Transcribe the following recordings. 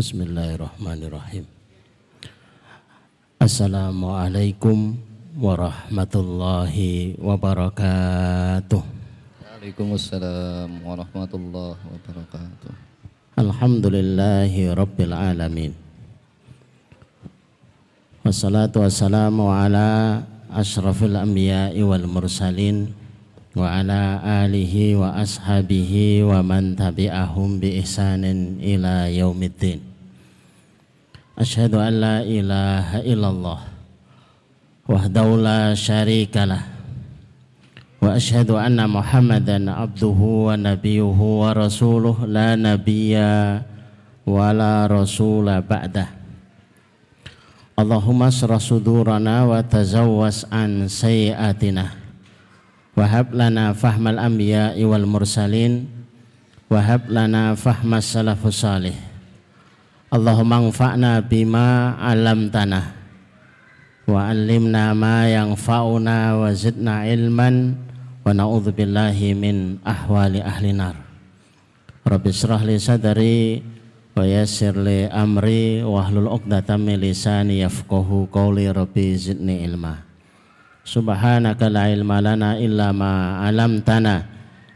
Bismillahirrahmanirrahim. Assalamualaikum warahmatullahi wabarakatuh. Waalaikumsalam warahmatullahi wabarakatuh. Alhamdulillahi rabbil alamin. Wassalatu wassalamu ala ashrafil anbiya'i wal mursalin wa ala alihi wa ashabihi wa man tabi'ahum bi ihsanin ila yaumiddin أشهد أن لا إله إلا الله وحده لا شريك له وأشهد أن محمدا عبده ونبيه ورسوله لا نبي ولا رسول بعده. اللهم اشرح صدورنا وتزوس عن سيئاتنا وهب لنا فهم الأنبياء والمرسلين وهب لنا فهم السلف الصالح. Allahumma anfa'na bima alamtana Wa alimna ma yang fa'una wa zidna ilman Wa na'udhu billahi min ahwali ahli nar Rabbi syrah li sadari Wa yassir li amri Wahlul uqdatam lisani yafqahu qawli Rabbi zidni ilmah Subhanaka la ilma lana illa ma 'allamtana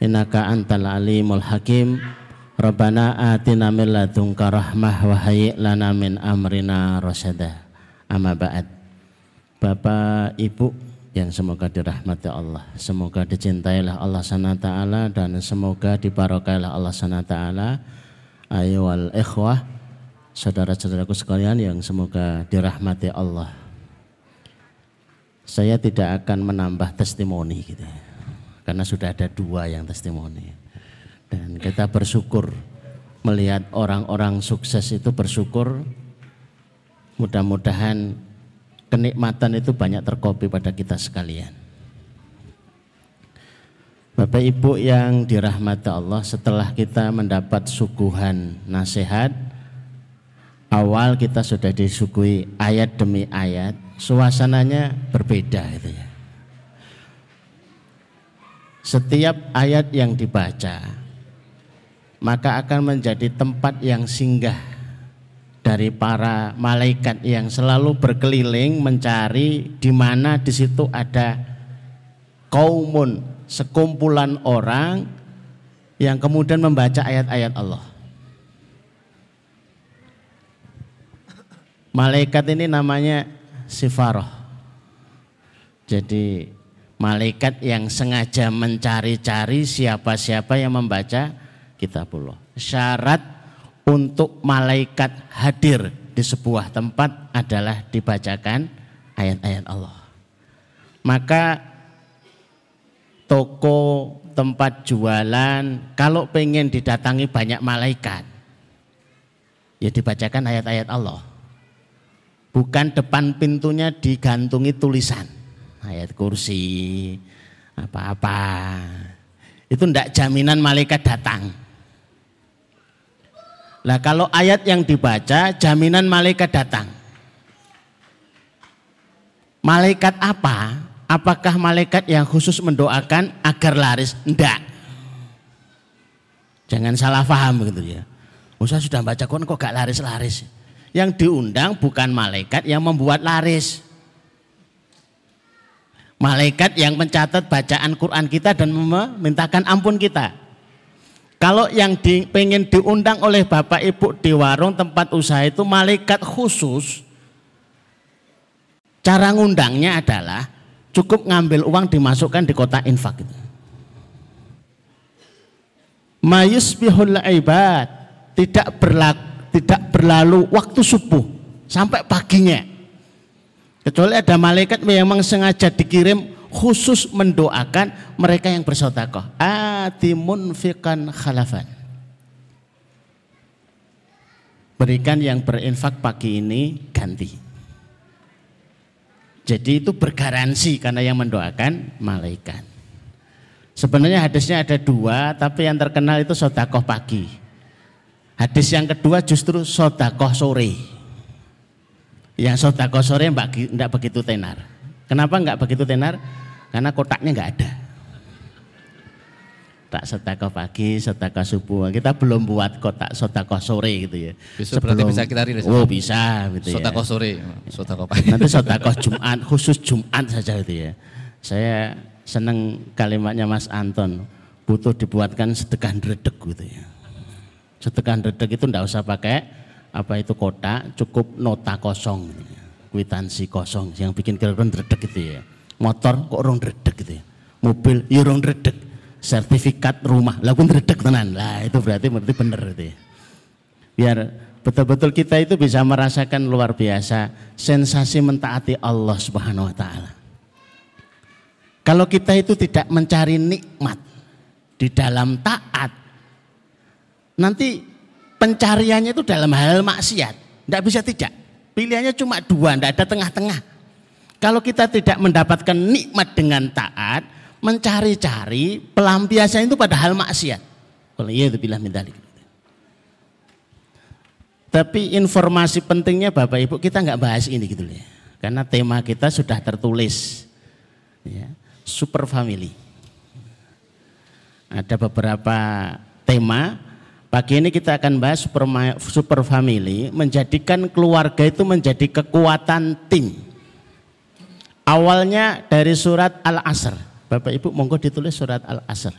innaka antal alimul hakim. Rabbana atina min ladunka rahmah wa hayyi lana min amrina rasyada. Amma ba'd. Bapak, Ibu yang semoga dirahmati Allah, semoga dicintailah Allah Subhanahu taala dan semoga dibarokailah Allah Subhanahu taala. Ayo wal ikhwah, saudara-saudaraku sekalian yang semoga dirahmati Allah saya tidak akan menambah testimoni gitu ya. Karena sudah ada dua yang testimoni. Dan kita bersyukur melihat orang-orang sukses itu bersyukur mudah-mudahan kenikmatan itu banyak terkopi pada kita sekalian. Bapak Ibu yang dirahmati Allah setelah kita mendapat suguhan nasihat awal kita sudah disuguhi ayat demi ayat suasananya berbeda itu ya. Setiap ayat yang dibaca maka akan menjadi tempat yang singgah dari para malaikat yang selalu berkeliling mencari di mana di situ ada kaumun sekumpulan orang yang kemudian membaca ayat-ayat Allah. Malaikat ini namanya sifaroh. Jadi malaikat yang sengaja mencari-cari siapa-siapa yang membaca kitabullah. Syarat untuk malaikat hadir di sebuah tempat adalah dibacakan ayat-ayat Allah. Maka toko, tempat jualan, kalau pengen didatangi banyak malaikat, ya dibacakan ayat-ayat Allah bukan depan pintunya digantungi tulisan ayat kursi apa-apa itu ndak jaminan malaikat datang lah kalau ayat yang dibaca jaminan malaikat datang. Malaikat apa? Apakah malaikat yang khusus mendoakan agar laris? Ndak. Jangan salah paham begitu ya. Usah sudah baca Quran kok gak laris-laris? Yang diundang bukan malaikat yang membuat laris. Malaikat yang mencatat bacaan Quran kita dan memintakan ampun kita. Kalau yang di, pengen diundang oleh bapak ibu di warung tempat usaha itu malaikat khusus. Cara ngundangnya adalah cukup ngambil uang dimasukkan di kotak infak itu. Mayus bihul ibad tidak berlaku tidak berlalu waktu subuh sampai paginya. Kecuali ada malaikat memang sengaja dikirim khusus mendoakan mereka yang bersodakoh. Atimun fikan khalafan. Berikan yang berinfak pagi ini ganti. Jadi itu bergaransi karena yang mendoakan malaikat. Sebenarnya hadisnya ada dua, tapi yang terkenal itu sodakoh pagi. Hadis yang kedua justru sodakoh sore. Yang sodakoh sore tidak begitu tenar. Kenapa nggak begitu tenar? Karena kotaknya nggak ada. kotak sedekah pagi, sedekah subuh. Kita belum buat kotak sedekah sore gitu ya. Besok berarti bisa kita rilis. Oh bisa gitu ya. Sedekah sore, sedekah pagi. Nanti sedekah Jumat, khusus Jumat saja gitu ya. Saya seneng kalimatnya Mas Anton, butuh dibuatkan sedekah redek gitu ya. Sedekah redek itu enggak usah pakai apa itu kotak, cukup nota kosong gitu ya. Kwitansi kosong yang bikin kira-kira redek gitu ya. Motor kok orang redek gitu ya? Mobil ya orang redek sertifikat rumah. Lakukan redek tenan. Lah itu berarti berarti benar itu ya. biar betul-betul kita itu bisa merasakan luar biasa sensasi mentaati Allah Subhanahu wa taala. Kalau kita itu tidak mencari nikmat di dalam taat nanti pencariannya itu dalam hal maksiat. Tidak bisa tidak. Pilihannya cuma dua tidak ada tengah-tengah kalau kita tidak mendapatkan nikmat dengan taat mencari-cari pelampiasan itu pada hal maksiat. Iya minta Tapi informasi pentingnya Bapak Ibu kita nggak bahas ini gitu ya. Karena tema kita sudah tertulis. Ya, super family. Ada beberapa tema. Pagi ini kita akan bahas super, super family. Menjadikan keluarga itu menjadi kekuatan tim. Awalnya dari surat Al-Asr Bapak Ibu monggo ditulis surat Al-Asr.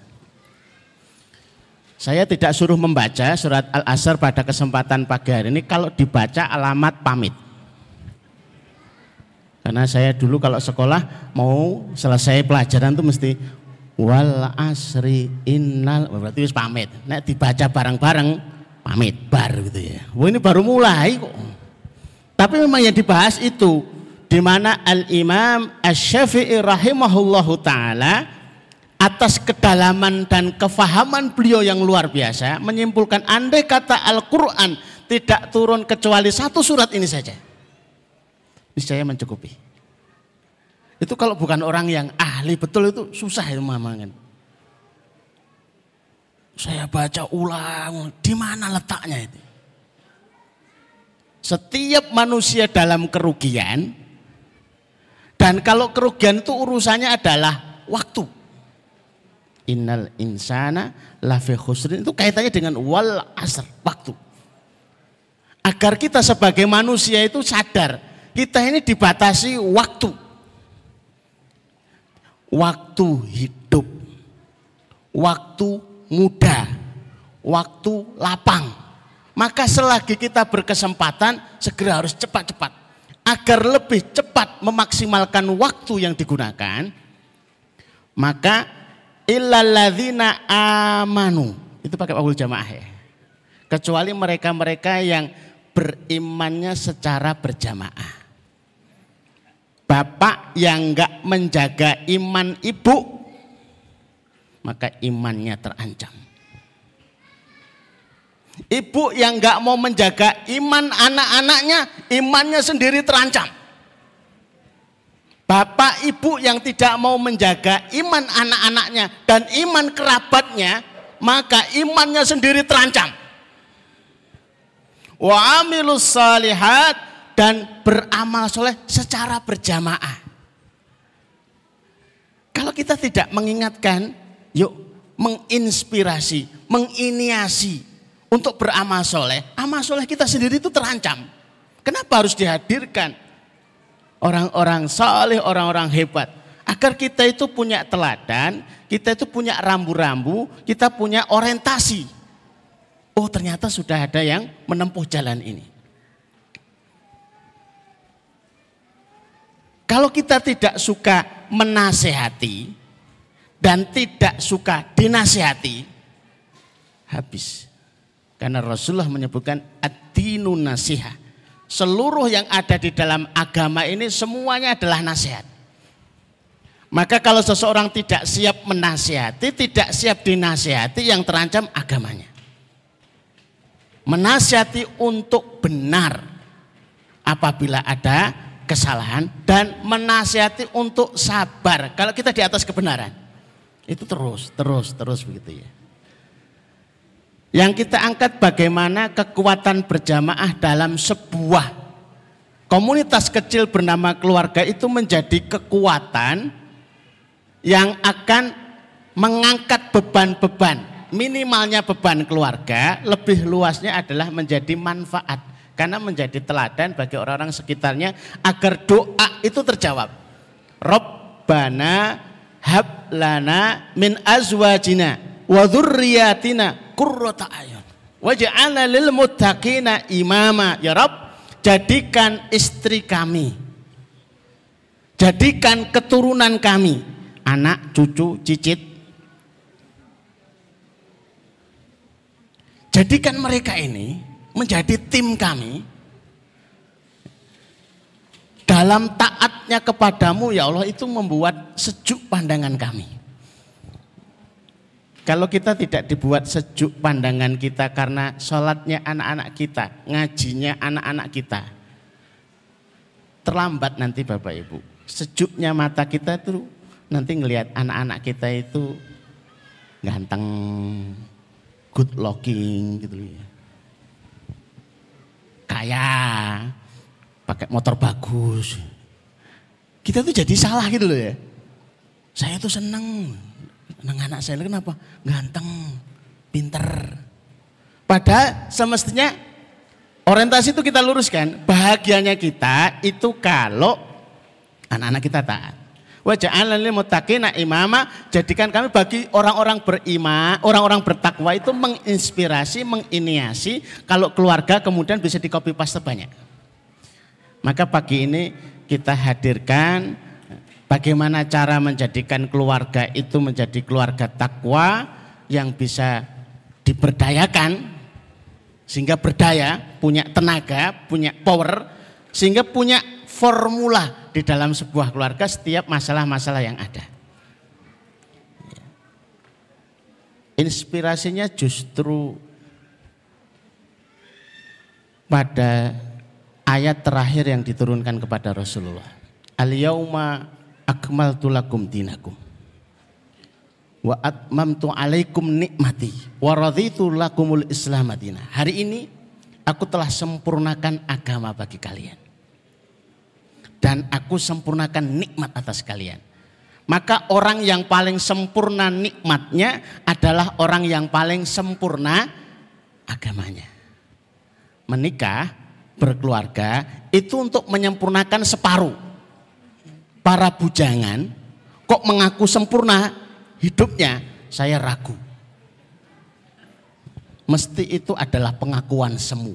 Saya tidak suruh membaca surat Al-Asr pada kesempatan pagi hari ini kalau dibaca alamat pamit. Karena saya dulu kalau sekolah mau selesai pelajaran itu mesti wal asri innal berarti harus pamit. Nek dibaca bareng-bareng pamit bar gitu ya. Wah ini baru mulai kok. Tapi memang yang dibahas itu di mana Al-Imam Asy-Syafi'i rahimahullahu taala atas kedalaman dan kefahaman beliau yang luar biasa menyimpulkan andai kata Al-Qur'an tidak turun kecuali satu surat ini saja. Niscaya mencukupi. Itu kalau bukan orang yang ahli betul itu susah itu mamakan. Saya baca ulang, di mana letaknya itu? Setiap manusia dalam kerugian dan kalau kerugian itu urusannya adalah waktu. Innal insana lafi khusrin itu kaitannya dengan wal asr, waktu. Agar kita sebagai manusia itu sadar, kita ini dibatasi waktu. Waktu hidup, waktu muda, waktu lapang. Maka selagi kita berkesempatan, segera harus cepat-cepat agar lebih cepat memaksimalkan waktu yang digunakan, maka illalladzina amanu. Itu pakai wawul jamaah ya. Kecuali mereka-mereka yang berimannya secara berjamaah. Bapak yang enggak menjaga iman ibu, maka imannya terancam. Ibu yang nggak mau menjaga iman anak-anaknya, imannya sendiri terancam. Bapak ibu yang tidak mau menjaga iman anak-anaknya dan iman kerabatnya, maka imannya sendiri terancam. Wa amilus salihat dan beramal soleh secara berjamaah. Kalau kita tidak mengingatkan, yuk menginspirasi, menginiasi, untuk beramal soleh, amal soleh kita sendiri itu terancam. Kenapa harus dihadirkan orang-orang soleh, orang-orang hebat? Agar kita itu punya teladan, kita itu punya rambu-rambu, kita punya orientasi. Oh ternyata sudah ada yang menempuh jalan ini. Kalau kita tidak suka menasehati dan tidak suka dinasehati, habis. Karena Rasulullah menyebutkan ad-dinu nasihat. Seluruh yang ada di dalam agama ini semuanya adalah nasihat. Maka kalau seseorang tidak siap menasihati, tidak siap dinasihati yang terancam agamanya. Menasihati untuk benar apabila ada kesalahan dan menasihati untuk sabar kalau kita di atas kebenaran. Itu terus, terus, terus begitu ya. Yang kita angkat bagaimana kekuatan berjamaah dalam sebuah komunitas kecil bernama keluarga itu menjadi kekuatan yang akan mengangkat beban-beban. Minimalnya beban keluarga, lebih luasnya adalah menjadi manfaat. Karena menjadi teladan bagi orang-orang sekitarnya agar doa itu terjawab. Robbana hablana min azwajina wa dzurriyyatina qurrata ayun. Waj'alna lil muttaqina imama. Ya Rabb jadikan istri kami. Jadikan keturunan kami. Anak cucu cicit. Jadikan mereka ini menjadi tim kami. Dalam taatnya kepadamu ya Allah itu membuat sejuk pandangan kami. Kalau kita tidak dibuat sejuk pandangan kita karena sholatnya anak-anak kita, ngajinya anak-anak kita. Terlambat nanti Bapak Ibu. Sejuknya mata kita itu nanti ngelihat anak-anak kita itu ganteng, good looking gitu ya. Kaya, pakai motor bagus. Kita tuh jadi salah gitu loh ya. Saya tuh seneng. Seneng anak saya kenapa? Ganteng, pinter. Padahal semestinya orientasi itu kita luruskan. Bahagianya kita itu kalau anak-anak kita taat. Wajah lil muttaqina imama jadikan kami bagi orang-orang beriman, orang-orang bertakwa itu menginspirasi, menginiasi kalau keluarga kemudian bisa dikopi paste banyak. Maka pagi ini kita hadirkan bagaimana cara menjadikan keluarga itu menjadi keluarga takwa yang bisa diberdayakan sehingga berdaya, punya tenaga, punya power, sehingga punya formula di dalam sebuah keluarga setiap masalah-masalah yang ada. Inspirasinya justru pada ayat terakhir yang diturunkan kepada Rasulullah. Al-yauma akmaltu lakum dinakum. Wa atmamtu alaikum nikmati wa raditu lakumul islam madina. Hari ini aku telah sempurnakan agama bagi kalian. Dan aku sempurnakan nikmat atas kalian. Maka orang yang paling sempurna nikmatnya adalah orang yang paling sempurna agamanya. Menikah berkeluarga itu untuk menyempurnakan separuh. Para bujangan kok mengaku sempurna hidupnya, saya ragu. Mesti itu adalah pengakuan semu.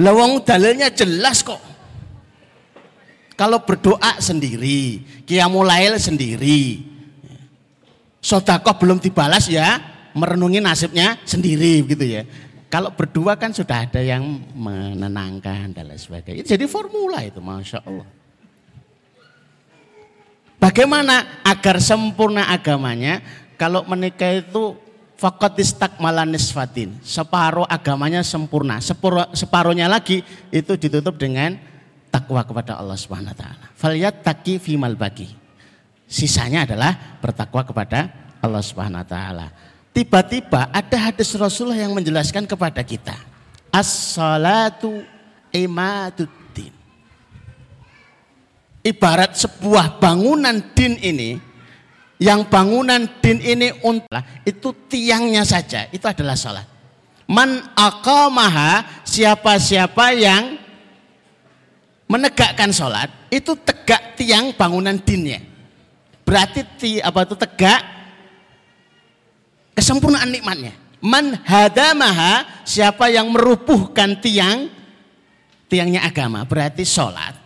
Lawang dalilnya jelas kok. Kalau berdoa sendiri, kiamulail sendiri. Sodakoh belum dibalas ya, merenungi nasibnya sendiri gitu ya. Kalau berdua kan sudah ada yang menenangkan dan lain sebagainya. Jadi formula itu, masya Allah. Bagaimana agar sempurna agamanya? Kalau menikah itu fakot malanis fatin. Separuh agamanya sempurna. Separuh, separuhnya lagi itu ditutup dengan takwa kepada Allah Subhanahu wa taala. Faliyat taki fimal bagi. Sisanya adalah bertakwa kepada Allah Subhanahu wa taala. Tiba-tiba ada hadis Rasulullah yang menjelaskan kepada kita. As-salatu imaduddin. Ibarat sebuah bangunan din ini, yang bangunan din ini itu tiangnya saja, itu adalah salat. Man aqamaha, siapa-siapa yang menegakkan sholat, itu tegak tiang bangunan dinnya. Berarti ti, apa itu tegak kesempurnaan nikmatnya. Man hadamaha, siapa yang merubuhkan tiang, tiangnya agama, berarti sholat.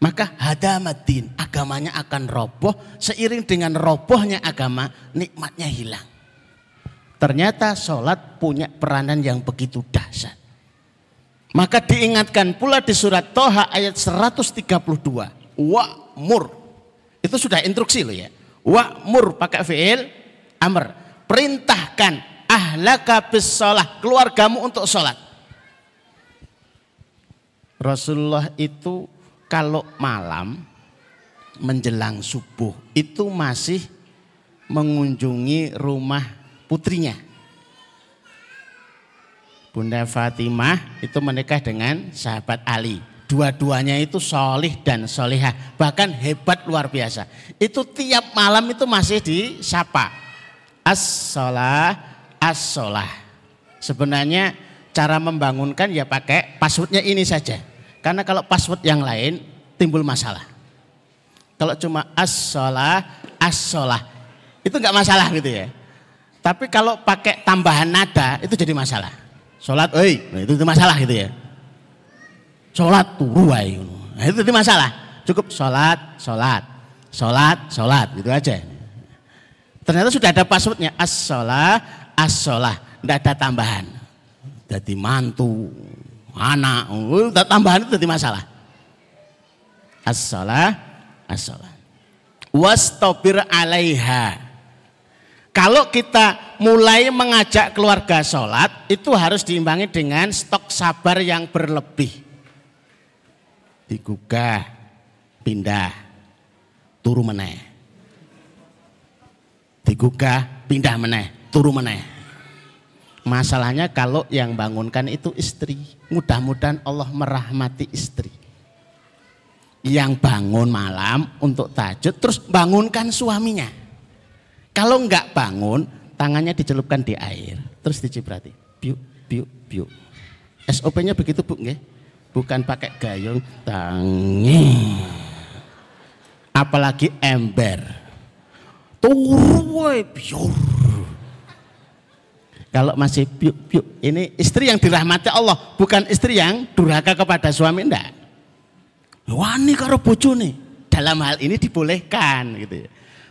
Maka hadamadin, agamanya akan roboh, seiring dengan robohnya agama, nikmatnya hilang. Ternyata sholat punya peranan yang begitu dahsyat. Maka diingatkan pula di surat Toha ayat 132. Wa'mur. Itu sudah instruksi loh ya. Wa'mur pakai fi'il amr perintahkan ahlaka bis keluargamu untuk sholat. Rasulullah itu kalau malam menjelang subuh itu masih mengunjungi rumah putrinya. Bunda Fatimah itu menikah dengan sahabat Ali. Dua-duanya itu solih dan solihah. Bahkan hebat luar biasa. Itu tiap malam itu masih disapa. As-sholah, as-sholah. Sebenarnya cara membangunkan ya pakai passwordnya ini saja. Karena kalau password yang lain timbul masalah. Kalau cuma as-sholah, as-sholah. Itu nggak masalah gitu ya. Tapi kalau pakai tambahan nada itu jadi masalah. Sholat, oi, nah, itu, itu masalah gitu ya sholat turu wae nah, itu itu masalah cukup sholat sholat sholat sholat gitu aja ternyata sudah ada passwordnya as sholat as sholat tidak ada tambahan jadi mantu anak. Oh, tambahan itu jadi masalah. As sholat as sholat wastobir alaiha. Kalau kita mulai mengajak keluarga sholat itu harus diimbangi dengan stok sabar yang berlebih. Digugah pindah turu meneh. Digugah pindah meneh turu meneh masalahnya kalau yang bangunkan itu istri. Mudah-mudahan Allah merahmati istri. Yang bangun malam untuk tajud terus bangunkan suaminya. Kalau enggak bangun tangannya dicelupkan di air terus diciprati biuk biuk biuk. SOP-nya begitu bu nggih? Bukan pakai gayung tangi apalagi ember. Turu biur kalau masih piuk piuk ini istri yang dirahmati Allah bukan istri yang durhaka kepada suami ndak wani karo bojone dalam hal ini dibolehkan gitu ya.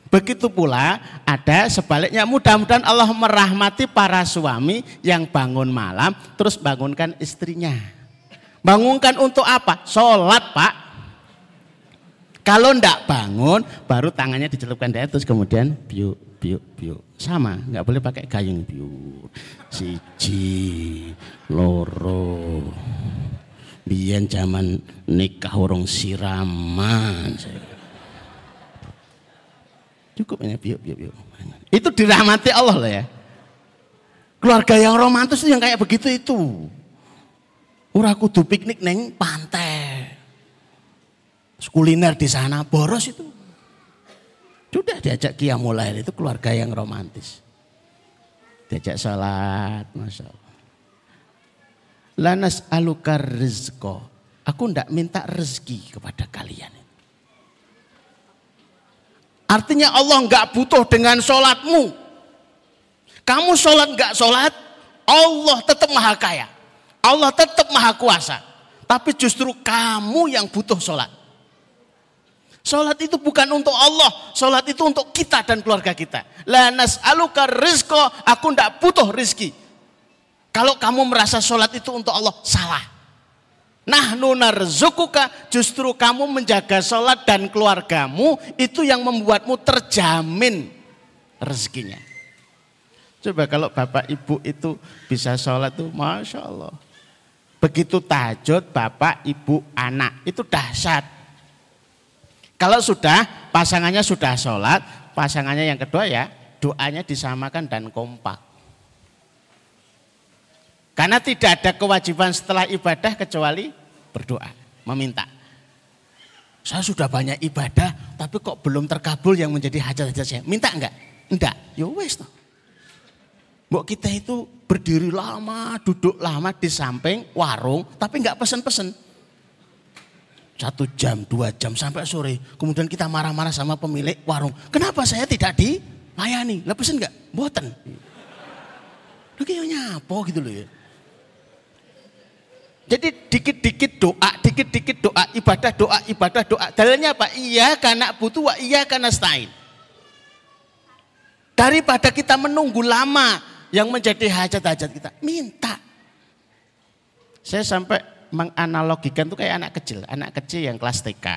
Begitu pula ada sebaliknya mudah-mudahan Allah merahmati para suami yang bangun malam terus bangunkan istrinya. Bangunkan untuk apa? Sholat pak. Kalau ndak bangun, baru tangannya dicelupkan di atas, kemudian biu, biu, biu. Sama, nggak boleh pakai gayung biu. Siji, loro. Biyen zaman nikah orang siraman. Cukup ini biu, biu, biu. Itu dirahmati Allah lah ya. Keluarga yang romantis yang kayak begitu itu. Ora kudu piknik neng pantai. Kuliner di sana boros itu. Sudah diajak Kia mulai itu keluarga yang romantis. Diajak salat, Masya Allah. Lanas alukar rizko. Aku ndak minta rezeki kepada kalian. Artinya Allah nggak butuh dengan sholatmu. Kamu sholat nggak sholat, Allah tetap maha kaya. Allah tetap maha kuasa. Tapi justru kamu yang butuh sholat. Sholat itu bukan untuk Allah. Sholat itu untuk kita dan keluarga kita. Lanas aluka rizko. Aku tidak butuh rizki. Kalau kamu merasa sholat itu untuk Allah, salah. Nah nunar narzukuka justru kamu menjaga sholat dan keluargamu itu yang membuatmu terjamin rezekinya. Coba kalau bapak ibu itu bisa sholat tuh Masya Allah. Begitu tahajud bapak, ibu, anak itu dahsyat. Kalau sudah pasangannya sudah sholat, pasangannya yang kedua ya doanya disamakan dan kompak. Karena tidak ada kewajiban setelah ibadah kecuali berdoa, meminta. Saya sudah banyak ibadah, tapi kok belum terkabul yang menjadi hajat-hajat saya. Minta enggak? Enggak. Ya wes toh. Mbok kita itu berdiri lama, duduk lama di samping warung, tapi nggak pesen-pesen. Satu jam, dua jam sampai sore. Kemudian kita marah-marah sama pemilik warung. Kenapa saya tidak dilayani? Lah pesen nggak? Boten. Lu kayak nyapo gitu loh ya. Jadi dikit-dikit doa, dikit-dikit doa, ibadah doa, ibadah doa. Dalilnya apa? Iya karena butuh, iya karena stain. Daripada kita menunggu lama, yang menjadi hajat-hajat kita. Minta. Saya sampai menganalogikan itu kayak anak kecil. Anak kecil yang kelas TK.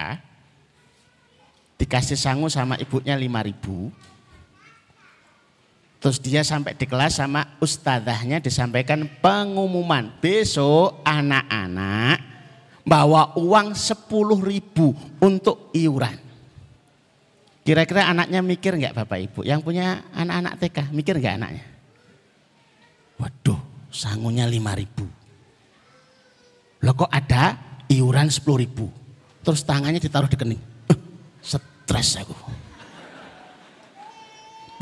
Dikasih sangu sama ibunya 5 ribu. Terus dia sampai di kelas sama ustadzahnya disampaikan pengumuman. Besok anak-anak bawa uang 10 ribu untuk iuran. Kira-kira anaknya mikir nggak Bapak Ibu? Yang punya anak-anak TK, mikir nggak anaknya? Waduh, sangunya lima ribu. Loh kok ada iuran 10 ribu. Terus tangannya ditaruh di kening. Eh, stres aku.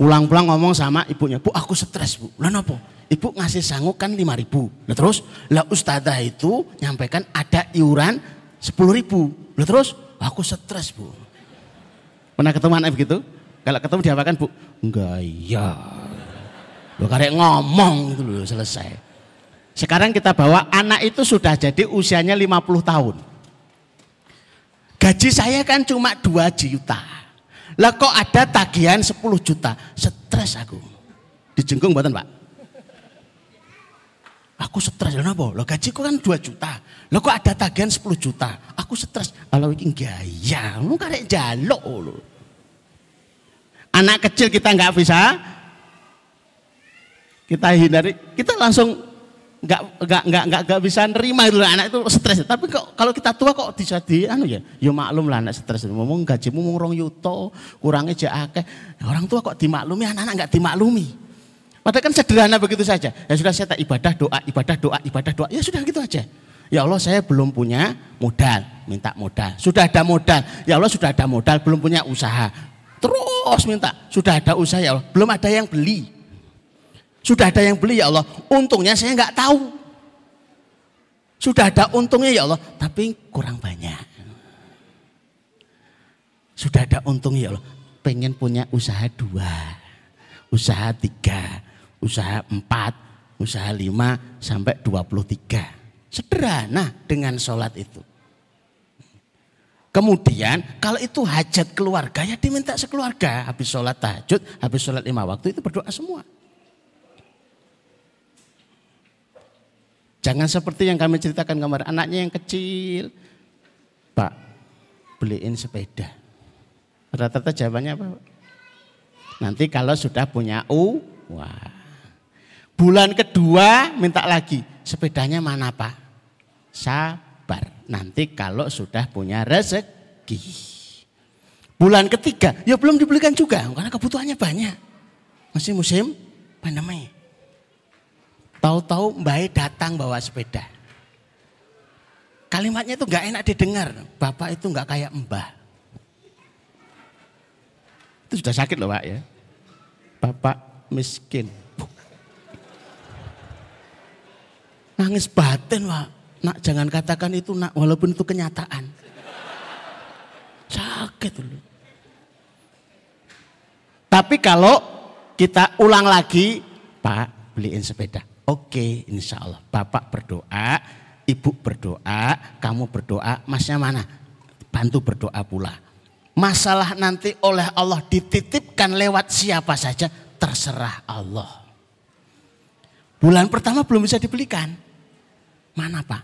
Pulang-pulang ngomong sama ibunya, bu aku stres bu. Lah apa? Ibu ngasih sangu kan 5 ribu. Lah terus, lah ustazah itu nyampaikan ada iuran 10 ribu. Lah terus, aku stres bu. Pernah ketemu anak begitu? Kalau ketemu diapakan bu? Enggak iya. Lo karek ngomong itu loh selesai. Sekarang kita bawa anak itu sudah jadi usianya 50 tahun. Gaji saya kan cuma 2 juta. Lah kok ada tagihan 10 juta. Stres aku. Dijenggung buatan pak. Aku stres, kenapa? Lo gajiku kan 2 juta. Lo kok ada tagihan 10 juta. Aku stres. Kalau ini gaya, lu karek jaluk. Anak kecil kita nggak bisa, kita hindari, kita langsung nggak nggak nggak nggak nggak bisa nerima itu anak itu stres. Tapi kok kalau kita tua kok bisa di anu ya, ya maklum lah anak stres. Ngomong gajimu mau rong yuto, kurangnya aja akeh. Orang tua kok dimaklumi, anak-anak nggak dimaklumi. Padahal kan sederhana begitu saja. Ya sudah saya tak ibadah doa, ibadah doa, ibadah doa. Ya sudah gitu aja. Ya Allah saya belum punya modal, minta modal. Sudah ada modal, ya Allah sudah ada modal, belum punya usaha. Terus minta, sudah ada usaha ya Allah, belum ada yang beli. Sudah ada yang beli ya Allah, untungnya saya nggak tahu. Sudah ada untungnya ya Allah, tapi kurang banyak. Sudah ada untungnya ya Allah, pengen punya usaha dua, usaha tiga, usaha empat, usaha lima sampai dua puluh tiga. Sederhana dengan sholat itu. Kemudian kalau itu hajat keluarga ya diminta sekeluarga. Habis sholat tahajud, habis sholat lima waktu itu berdoa semua. Jangan seperti yang kami ceritakan kemarin. Anaknya yang kecil. Pak, beliin sepeda. Rata-rata jawabannya apa? Nanti kalau sudah punya U, wah. Bulan kedua minta lagi. Sepedanya mana Pak? Sabar nanti kalau sudah punya rezeki. Bulan ketiga, ya belum dibelikan juga karena kebutuhannya banyak. Masih musim pandemi. Tahu-tahu Mbak datang bawa sepeda. Kalimatnya itu nggak enak didengar. Bapak itu nggak kayak Mbah. Itu sudah sakit loh Pak ya. Bapak miskin. Nangis batin Pak. Nak jangan katakan itu nak walaupun itu kenyataan. Sakit dulu. Tapi kalau kita ulang lagi, Pak beliin sepeda. Oke, insya Allah. Bapak berdoa, ibu berdoa, kamu berdoa, masnya mana? Bantu berdoa pula. Masalah nanti oleh Allah dititipkan lewat siapa saja, terserah Allah. Bulan pertama belum bisa dibelikan. Mana Pak?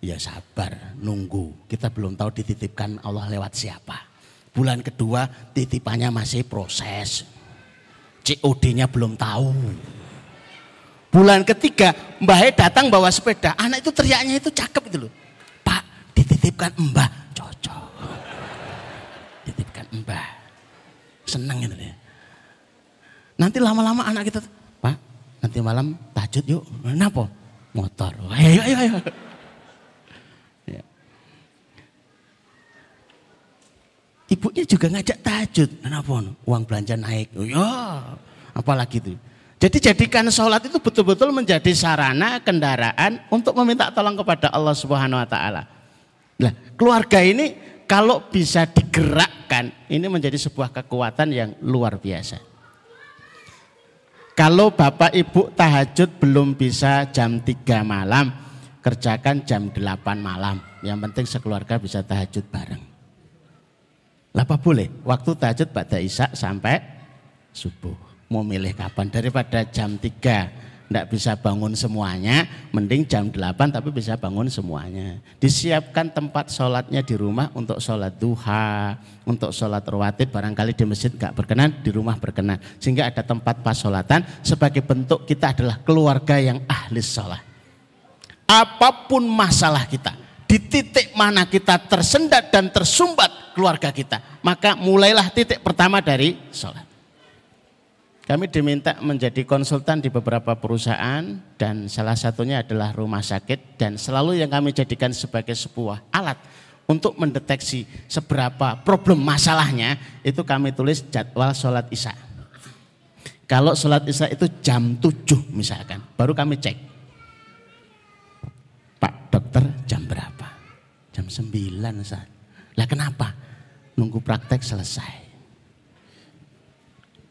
Ya sabar, nunggu. Kita belum tahu dititipkan Allah lewat siapa. Bulan kedua titipannya masih proses. COD-nya belum tahu. Bulan ketiga Mbah datang bawa sepeda. Anak itu teriaknya itu cakep itu loh. Pak dititipkan Mbah. Cocok. Titipkan Mbah. Senang itu ya. Nanti lama-lama anak kita, Pak nanti malam tajud yuk. Kenapa? Motor. Ayo, ayo, ayo. Ibunya juga ngajak tahajud. Kenapa? Uang belanja naik. Oh ya, apalagi itu. Jadi jadikan sholat itu betul-betul menjadi sarana kendaraan untuk meminta tolong kepada Allah Subhanahu Wa Taala. Nah, keluarga ini kalau bisa digerakkan, ini menjadi sebuah kekuatan yang luar biasa. Kalau bapak ibu tahajud belum bisa jam 3 malam, kerjakan jam 8 malam. Yang penting sekeluarga bisa tahajud bareng. Apa boleh? Waktu tahajud pada Isya sampai subuh. Mau milih kapan? Daripada jam 3 tidak bisa bangun semuanya, mending jam 8 tapi bisa bangun semuanya. Disiapkan tempat sholatnya di rumah untuk sholat duha, untuk sholat rawatib, barangkali di masjid nggak berkenan, di rumah berkenan. Sehingga ada tempat pas sholatan sebagai bentuk kita adalah keluarga yang ahli sholat. Apa pun masalah kita, di titik mana kita tersendat dan tersumbat keluarga kita. Maka mulailah titik pertama dari sholat. Kami diminta menjadi konsultan di beberapa perusahaan dan salah satunya adalah rumah sakit dan selalu yang kami jadikan sebagai sebuah alat untuk mendeteksi seberapa problem masalahnya itu kami tulis jadwal sholat isya. Kalau sholat isya itu jam 7 misalkan, baru kami cek. Pak dokter jam berapa? Jam 9 saat. Lah kenapa? Nunggu praktek selesai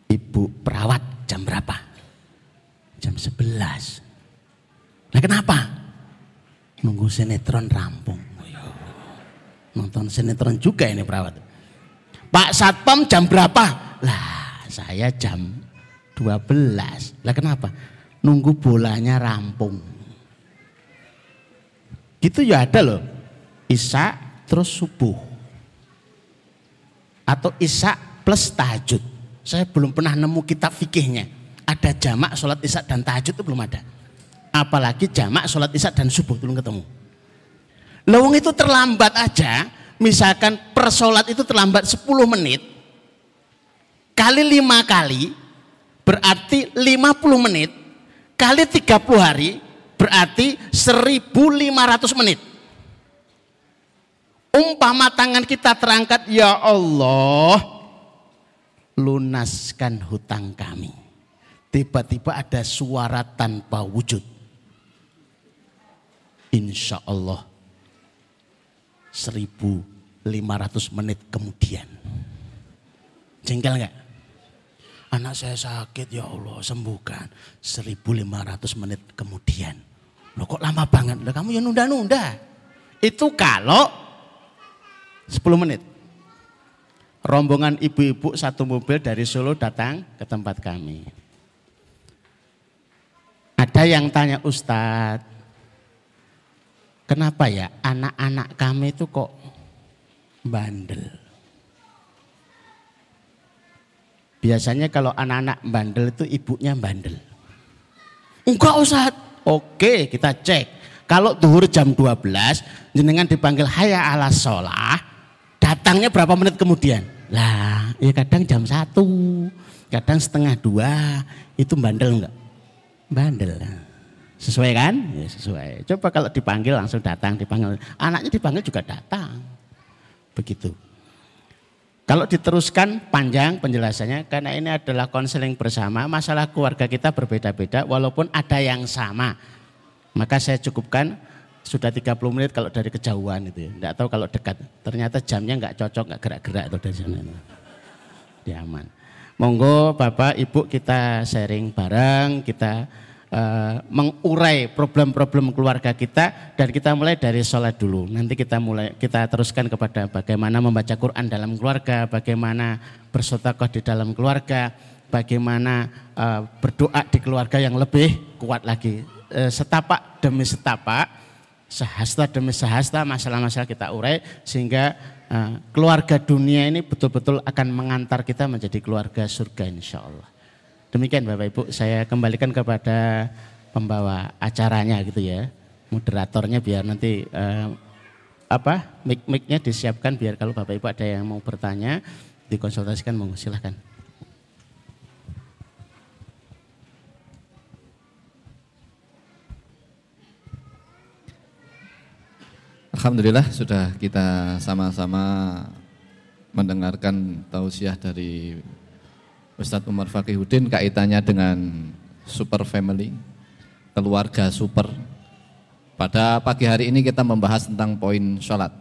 ibu perawat jam berapa? Jam 11. Nah kenapa? Nunggu sinetron rampung. Nonton sinetron juga ini perawat. Pak Satpam jam berapa? Lah saya jam 12. Lah kenapa? Nunggu bolanya rampung. Gitu ya ada loh. Isa terus subuh. Atau Isa plus tahajud. Saya belum pernah nemu kitab fikihnya. Ada jamak sholat isya dan tahajud itu belum ada. Apalagi jamak sholat isya dan subuh belum ketemu. Lawang itu terlambat aja, misalkan per sholat itu terlambat 10 menit, kali lima kali, berarti 50 menit, kali 30 hari, berarti 1500 menit. Umpama tangan kita terangkat, ya Allah, lunaskan hutang kami. Tiba-tiba ada suara tanpa wujud. Insya Allah 1500 menit kemudian. Jengkel nggak? Anak saya sakit ya Allah sembuhkan. 1500 menit kemudian. Loh kok lama banget? Loh kamu yang nunda-nunda. Itu kalau 10 menit rombongan ibu-ibu satu mobil dari Solo datang ke tempat kami. Ada yang tanya Ustadz, kenapa ya anak-anak kami itu kok bandel? Biasanya kalau anak-anak bandel itu ibunya bandel. Enggak Ustadz. Oke kita cek. Kalau duhur jam 12, jenengan dipanggil haya ala sholah, datangnya berapa menit kemudian? Lah, ya kadang jam satu, kadang setengah dua, itu bandel enggak? Bandel. Sesuai kan? Ya sesuai. Coba kalau dipanggil langsung datang, dipanggil. Anaknya dipanggil juga datang. Begitu. Kalau diteruskan panjang penjelasannya, karena ini adalah konseling bersama, masalah keluarga kita berbeda-beda, walaupun ada yang sama. Maka saya cukupkan sudah 30 menit kalau dari kejauhan itu ya. Enggak tahu kalau dekat. Ternyata jamnya enggak cocok, enggak gerak-gerak tuh dari sana. Dia aman. Monggo Bapak Ibu kita sharing bareng, kita uh, mengurai problem-problem keluarga kita dan kita mulai dari sholat dulu. Nanti kita mulai kita teruskan kepada bagaimana membaca Quran dalam keluarga, bagaimana bersotakoh di dalam keluarga, bagaimana uh, berdoa di keluarga yang lebih kuat lagi. Uh, setapak demi setapak sehasta demi sehasta masalah-masalah kita urai sehingga uh, keluarga dunia ini betul-betul akan mengantar kita menjadi keluarga surga insya Allah. Demikian Bapak Ibu saya kembalikan kepada pembawa acaranya gitu ya, moderatornya biar nanti uh, apa mic-micnya disiapkan biar kalau Bapak Ibu ada yang mau bertanya dikonsultasikan monggo silahkan. Alhamdulillah sudah kita sama-sama mendengarkan tausiah dari Ustadz Umar Fakihudin kaitannya dengan super family, keluarga super. Pada pagi hari ini kita membahas tentang poin sholat.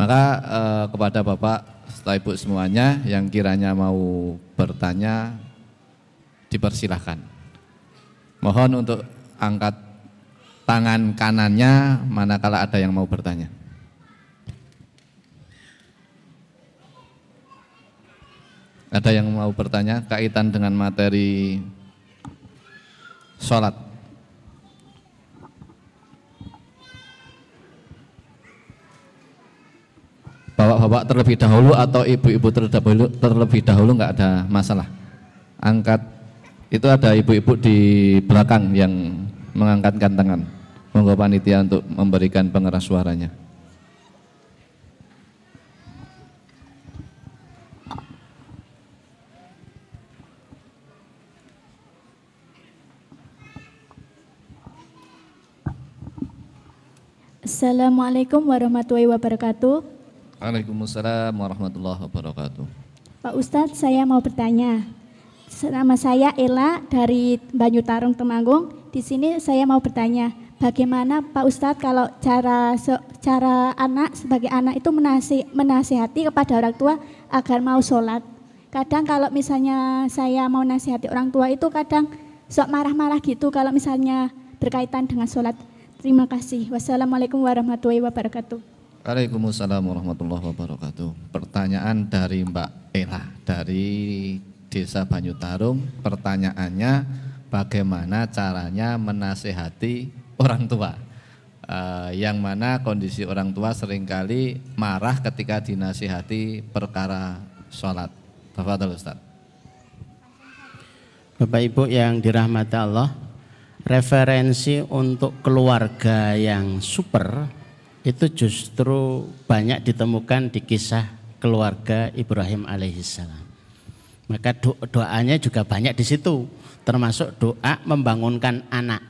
Maka eh, kepada Bapak, setelah Ibu semuanya yang kiranya mau bertanya, dipersilahkan. Mohon untuk angkat tangan kanannya manakala ada yang mau bertanya. Ada yang mau bertanya kaitan dengan materi sholat. Bapak-bapak terlebih dahulu atau ibu-ibu terlebih, dahulu nggak ada masalah. Angkat itu ada ibu-ibu di belakang yang mengangkatkan tangan. Monggo panitia untuk memberikan pengeras suaranya. Assalamualaikum warahmatullahi wabarakatuh. Waalaikumsalam warahmatullahi wabarakatuh. Pak Ustadz, saya mau bertanya. Nama saya Ela dari Banyu Tarung Temanggung. Di sini saya mau bertanya, bagaimana Pak Ustadz kalau cara cara anak sebagai anak itu menasi, menasihati kepada orang tua agar mau sholat. Kadang kalau misalnya saya mau nasihati orang tua itu kadang sok marah-marah gitu kalau misalnya berkaitan dengan sholat. Terima kasih. Wassalamualaikum warahmatullahi wabarakatuh. Waalaikumsalam warahmatullahi wabarakatuh. Pertanyaan dari Mbak Ella dari Desa Banyutarung. Pertanyaannya bagaimana caranya menasehati orang tua? Uh, yang mana kondisi orang tua sering kali marah ketika dinasihati perkara sholat. Bapak Ustaz. Bapak Ibu yang dirahmati Allah, referensi untuk keluarga yang super itu justru banyak ditemukan di kisah keluarga Ibrahim alaihissalam. Maka do doanya juga banyak di situ, termasuk doa membangunkan anak.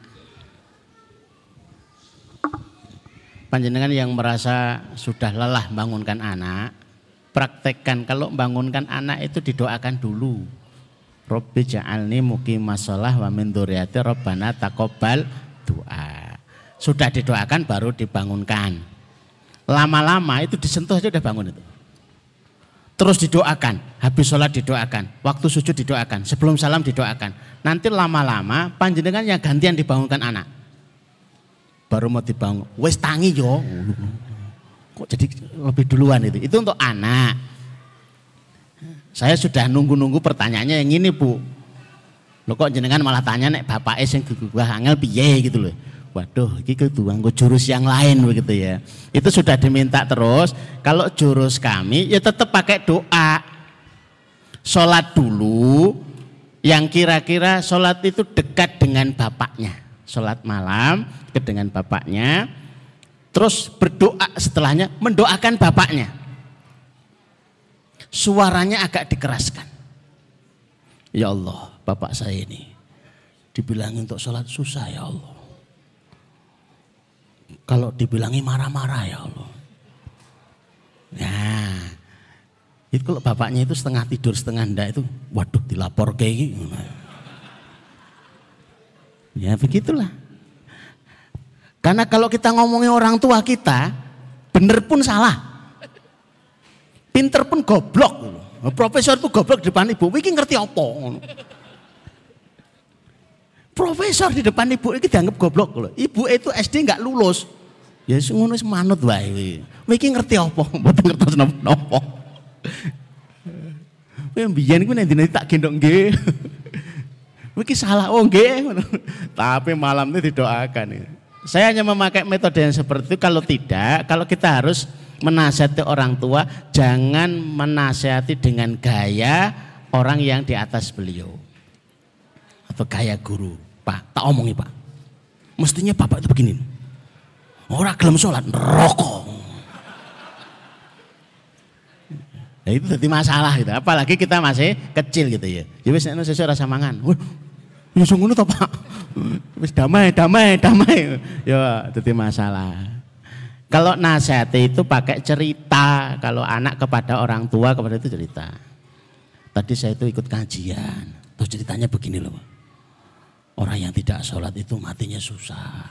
Panjenengan yang merasa sudah lelah bangunkan anak, praktekkan kalau bangunkan anak itu didoakan dulu Robbi ja'alni masalah wa min dzurriyyati Rabbana taqabbal doa. Sudah didoakan baru dibangunkan. Lama-lama itu disentuh aja udah bangun itu. Terus didoakan, habis sholat didoakan, waktu sujud didoakan, sebelum salam didoakan. Nanti lama-lama panjenengan yang gantian dibangunkan anak. Baru mau dibangun, wes tangi yo. Kok jadi lebih duluan itu? Itu untuk anak. Saya sudah nunggu-nunggu pertanyaannya yang ini bu. Lo kok jenengan malah tanya nek bapak es yang gugah angel piye gitu loh. Waduh, ini kedua jurus yang lain begitu ya. Itu sudah diminta terus. Kalau jurus kami ya tetap pakai doa. Sholat dulu, yang kira-kira sholat itu dekat dengan bapaknya. Sholat malam dekat dengan bapaknya. Terus berdoa setelahnya mendoakan bapaknya suaranya agak dikeraskan. Ya Allah, bapak saya ini dibilangi untuk sholat susah ya Allah. Kalau dibilangi marah-marah ya Allah. Nah, itu kalau bapaknya itu setengah tidur setengah ndak itu, waduh dilapor kayak gitu. Ya begitulah. Karena kalau kita ngomongin orang tua kita, bener pun salah. Pinter pun goblok. Profesor itu goblok di depan ibu. Iki ngerti apa? Profesor di depan ibu ini dianggap goblok. Ibu itu SD nggak lulus. Ya ngono manut wae. Iki ngerti apa? Mboten ngertos napa-napa. Kowe mbiyen dene tak gendong nggih. Iki salah oh. Tapi malam ini didoakan. Saya hanya memakai metode yang seperti itu kalau tidak, kalau kita harus menasihati orang tua jangan menasihati dengan gaya orang yang di atas beliau atau gaya guru pak tak omongi pak mestinya bapak itu begini orang gelem sholat rokok Nah, itu jadi masalah gitu. Apalagi kita masih kecil gitu ya. Jadi ya sesuk rasa mangan. Ya ngono to, Pak. Wis damai, damai, damai. Ya jadi masalah. Kalau nasihat itu pakai cerita, kalau anak kepada orang tua kepada itu cerita. Tadi saya itu ikut kajian, terus ceritanya begini loh. Orang yang tidak sholat itu matinya susah.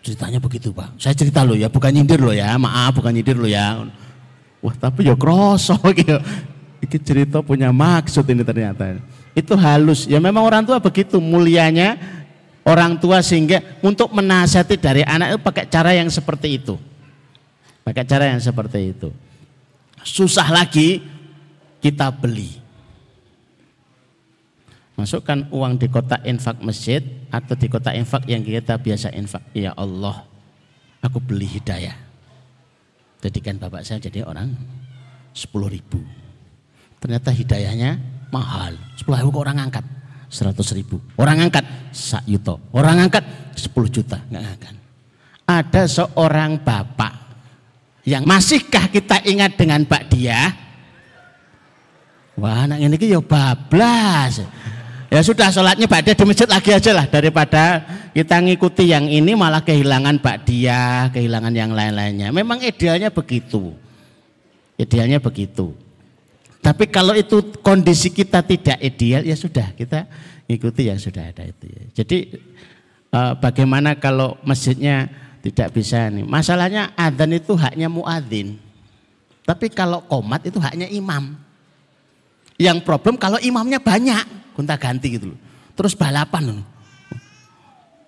Ceritanya begitu pak. Saya cerita loh ya, bukan nyindir loh ya, maaf bukan nyindir loh ya. Wah tapi ya kroso gitu. Ini cerita punya maksud ini ternyata. Itu halus. Ya memang orang tua begitu mulianya orang tua sehingga untuk menasihati dari anak itu pakai cara yang seperti itu. Pakai cara yang seperti itu. Susah lagi kita beli. Masukkan uang di kotak infak masjid atau di kotak infak yang kita biasa infak. Ya Allah, aku beli hidayah. Jadikan bapak saya jadi orang 10 ribu. Ternyata hidayahnya mahal. 10 ribu kok orang angkat. 100 ribu. Orang angkat sak yuto. Orang angkat 10 juta. Nggak akan. Ada seorang bapak yang masihkah kita ingat dengan Pak Dia? Wah anak ini ya bablas. Ya sudah sholatnya dia di masjid lagi aja lah daripada kita ngikuti yang ini malah kehilangan dia, kehilangan yang lain-lainnya. Memang idealnya begitu. Idealnya begitu. Tapi kalau itu kondisi kita tidak ideal ya sudah kita ngikuti yang sudah ada itu ya. Jadi eh, bagaimana kalau masjidnya tidak bisa nih. Masalahnya adzan itu haknya muadzin. Tapi kalau komat itu haknya imam. Yang problem kalau imamnya banyak gonta ganti gitu loh. Terus balapan.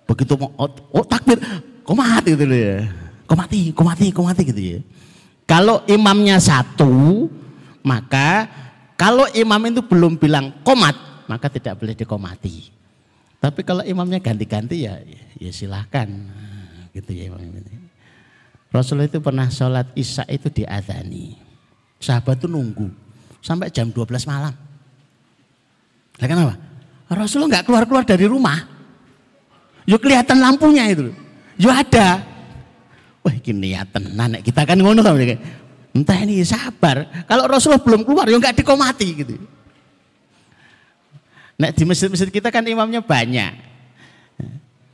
Begitu mau oh, oh takbir, mati gitu loh ya. mati, mati, mati gitu ya. Kalau imamnya satu, maka kalau imam itu belum bilang komat, maka tidak boleh dikomati. Tapi kalau imamnya ganti-ganti ya, ya silahkan. Gitu ya imam ini. Rasulullah itu pernah sholat isya itu diadani. Sahabat itu nunggu sampai jam 12 malam. Lah kenapa? Rasulullah nggak keluar-keluar dari rumah. Yo kelihatan lampunya itu. Yo ada. Wah ini ya tenan kita kan ngono kan Entah ini sabar. Kalau Rasulullah belum keluar yo nggak dikomati gitu. Nah di masjid-masjid kita kan imamnya banyak.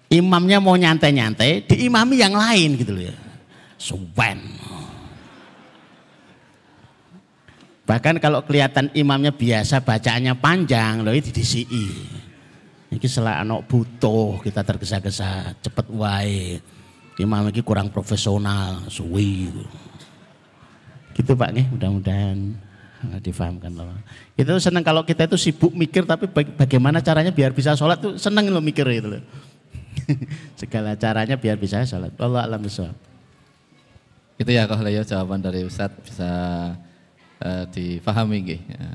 Imamnya mau nyantai-nyantai, diimami yang lain gitu loh ya. Suwen. Bahkan kalau kelihatan imamnya biasa bacaannya panjang, loh itu DCI. Ini setelah anak butuh kita tergesa-gesa cepet wae. Imam ini kurang profesional, suwi. Gitu Pak nih, mudah-mudahan difahamkan loh. Tuh senang kalau kita itu sibuk mikir tapi bagaimana caranya biar bisa sholat tuh senang lo mikir itu loh. Segala caranya biar bisa sholat. Allah alam Itu ya kalau ya jawaban dari Ustadz bisa uh, difahami gitu. Ya.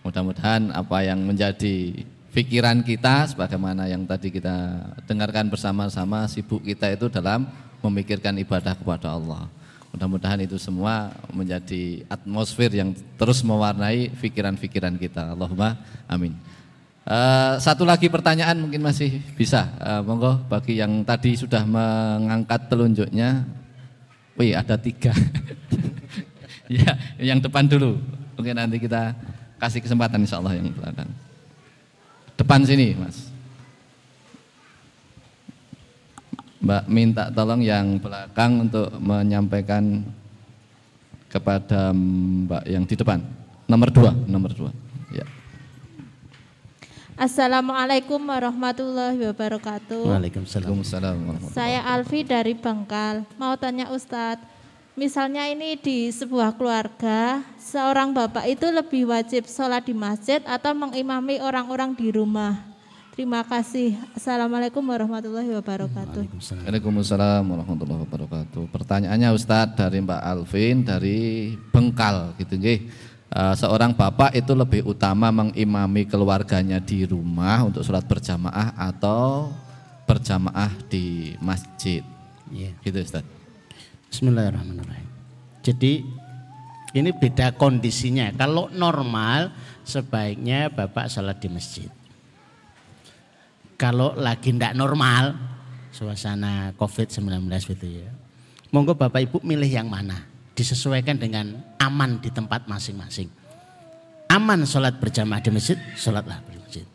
Mudah-mudahan apa yang menjadi pikiran kita sebagaimana yang tadi kita dengarkan bersama-sama sibuk kita itu dalam memikirkan ibadah kepada Allah. Mudah-mudahan itu semua menjadi atmosfer yang terus mewarnai pikiran-pikiran kita. Allahumma amin. Uh, satu lagi pertanyaan mungkin masih bisa. Uh, monggo bagi yang tadi sudah mengangkat telunjuknya. Wih ada tiga. ya, yang depan dulu. Mungkin nanti kita kasih kesempatan insya Allah yang belakang. Depan sini, Mas. Mbak minta tolong yang belakang untuk menyampaikan kepada Mbak yang di depan. Nomor dua, nomor dua. Ya. Assalamualaikum warahmatullahi wabarakatuh. Waalaikumsalam. Waalaikumsalam Saya Alfi dari Bangkal. Mau tanya Ustadz, misalnya ini di sebuah keluarga, seorang bapak itu lebih wajib sholat di masjid atau mengimami orang-orang di rumah. Terima kasih. Assalamualaikum warahmatullahi wabarakatuh. Waalaikumsalam warahmatullahi wabarakatuh. Pertanyaannya Ustadz dari Mbak Alvin dari Bengkal gitu nggih. Uh, seorang bapak itu lebih utama mengimami keluarganya di rumah untuk sholat berjamaah atau berjamaah di masjid. Yeah. Gitu Ustadz. Bismillahirrahmanirrahim. Jadi ini beda kondisinya. Kalau normal sebaiknya Bapak salat di masjid. Kalau lagi tidak normal, suasana COVID-19 gitu ya. Monggo Bapak Ibu milih yang mana? Disesuaikan dengan aman di tempat masing-masing. Aman sholat berjamaah di masjid, sholatlah di masjid.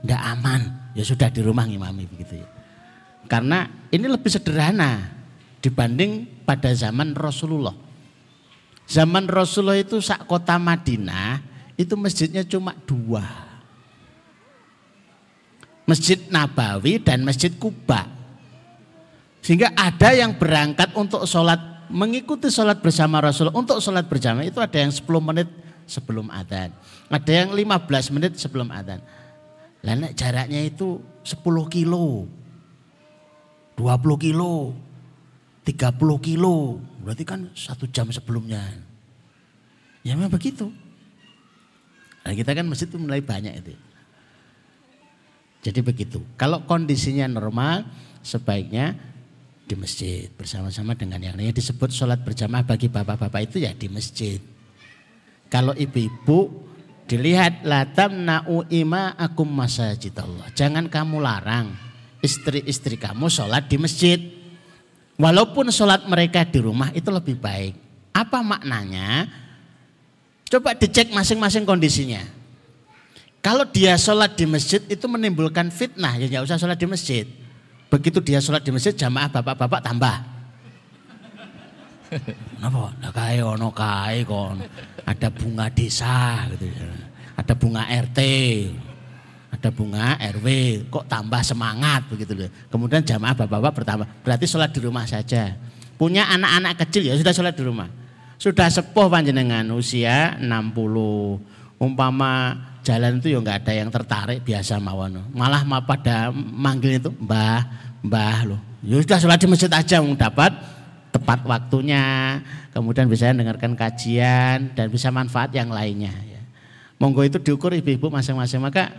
Tidak aman, ya sudah di rumah ngimami begitu ya. Karena ini lebih sederhana dibanding pada zaman Rasulullah. Zaman Rasulullah itu sak kota Madinah itu masjidnya cuma dua. Masjid Nabawi dan Masjid Kuba. Sehingga ada yang berangkat untuk sholat, mengikuti sholat bersama Rasulullah. Untuk sholat bersama itu ada yang 10 menit sebelum adzan. Ada yang 15 menit sebelum adzan. Lalu jaraknya itu 10 kilo, 20 kilo, 30 kilo, berarti kan satu jam sebelumnya. Ya memang begitu. Nah, kita kan masjid itu mulai banyak itu. Jadi begitu. Kalau kondisinya normal, sebaiknya di masjid bersama-sama dengan yang lainnya disebut sholat berjamaah bagi bapak-bapak itu ya di masjid. Kalau ibu-ibu dilihat latam na'u ima akum masajid Allah. Jangan kamu larang istri-istri kamu sholat di masjid. Walaupun sholat mereka di rumah itu lebih baik. Apa maknanya? Coba dicek masing-masing kondisinya. Kalau dia sholat di masjid itu menimbulkan fitnah, ya nggak usah sholat di masjid. Begitu dia sholat di masjid, jamaah bapak-bapak tambah. Kenapa? Nah kaya ono kaya kon. Ada bunga desa gitu ya. Ada bunga RT. Ada bunga RW. Kok tambah semangat begitu loh. Kemudian jamaah bapak-bapak bertambah. Berarti sholat di rumah saja. Punya anak-anak kecil ya sudah sholat di rumah. Sudah sepuh panjenengan usia 60. Umpama jalan itu ya nggak ada yang tertarik biasa mawon. Malah pada manggil itu mbah, mbah loh. Ya sudah sholat di masjid aja dapat tepat waktunya, kemudian bisa dengarkan kajian dan bisa manfaat yang lainnya. Ya. Monggo itu diukur ibu-ibu masing-masing. Maka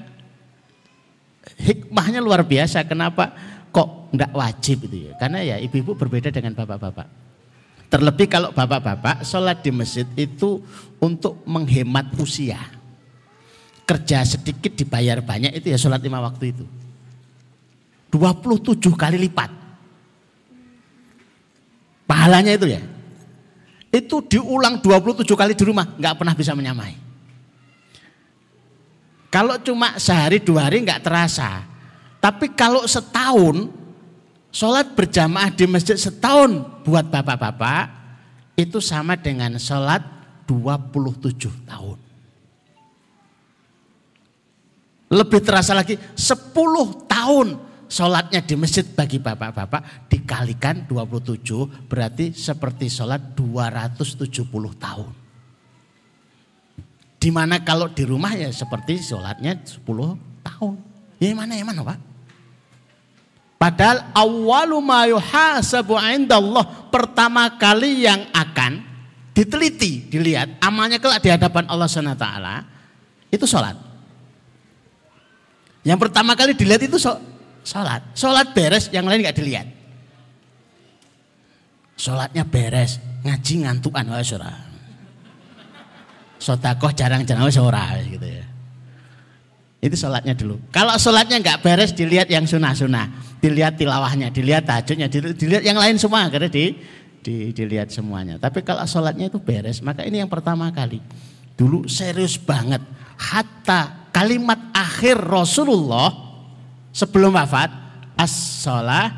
hikmahnya luar biasa. Kenapa kok enggak wajib itu ya? Karena ya ibu-ibu berbeda dengan bapak-bapak. Terlebih kalau bapak-bapak sholat di masjid itu untuk menghemat usia kerja sedikit dibayar banyak itu ya sholat lima waktu itu. 27 kali lipat. Pahalanya itu ya. Itu diulang 27 kali di rumah, nggak pernah bisa menyamai. Kalau cuma sehari dua hari nggak terasa. Tapi kalau setahun, sholat berjamaah di masjid setahun buat bapak-bapak, itu sama dengan sholat 27 tahun. Lebih terasa lagi 10 tahun sholatnya di masjid bagi bapak-bapak dikalikan 27 berarti seperti sholat 270 tahun. Di mana kalau di rumah ya seperti sholatnya 10 tahun. Ya mana ya mana Pak? Padahal awalu ma yuhasabu indallah pertama kali yang akan diteliti, dilihat amalnya kelak di hadapan Allah SWT itu sholat. Yang pertama kali dilihat itu sholat. Sholat beres, yang lain nggak dilihat. Sholatnya beres, ngaji ngantukan wah ora. Sotakoh jarang-jarang wis gitu ya. Itu sholatnya dulu. Kalau sholatnya nggak beres, dilihat yang sunah-sunah, dilihat tilawahnya, dilihat tajudnya, dilihat yang lain semua, karena di, di, dilihat semuanya. Tapi kalau sholatnya itu beres, maka ini yang pertama kali. Dulu serius banget, hatta kalimat akhir Rasulullah sebelum wafat as-salah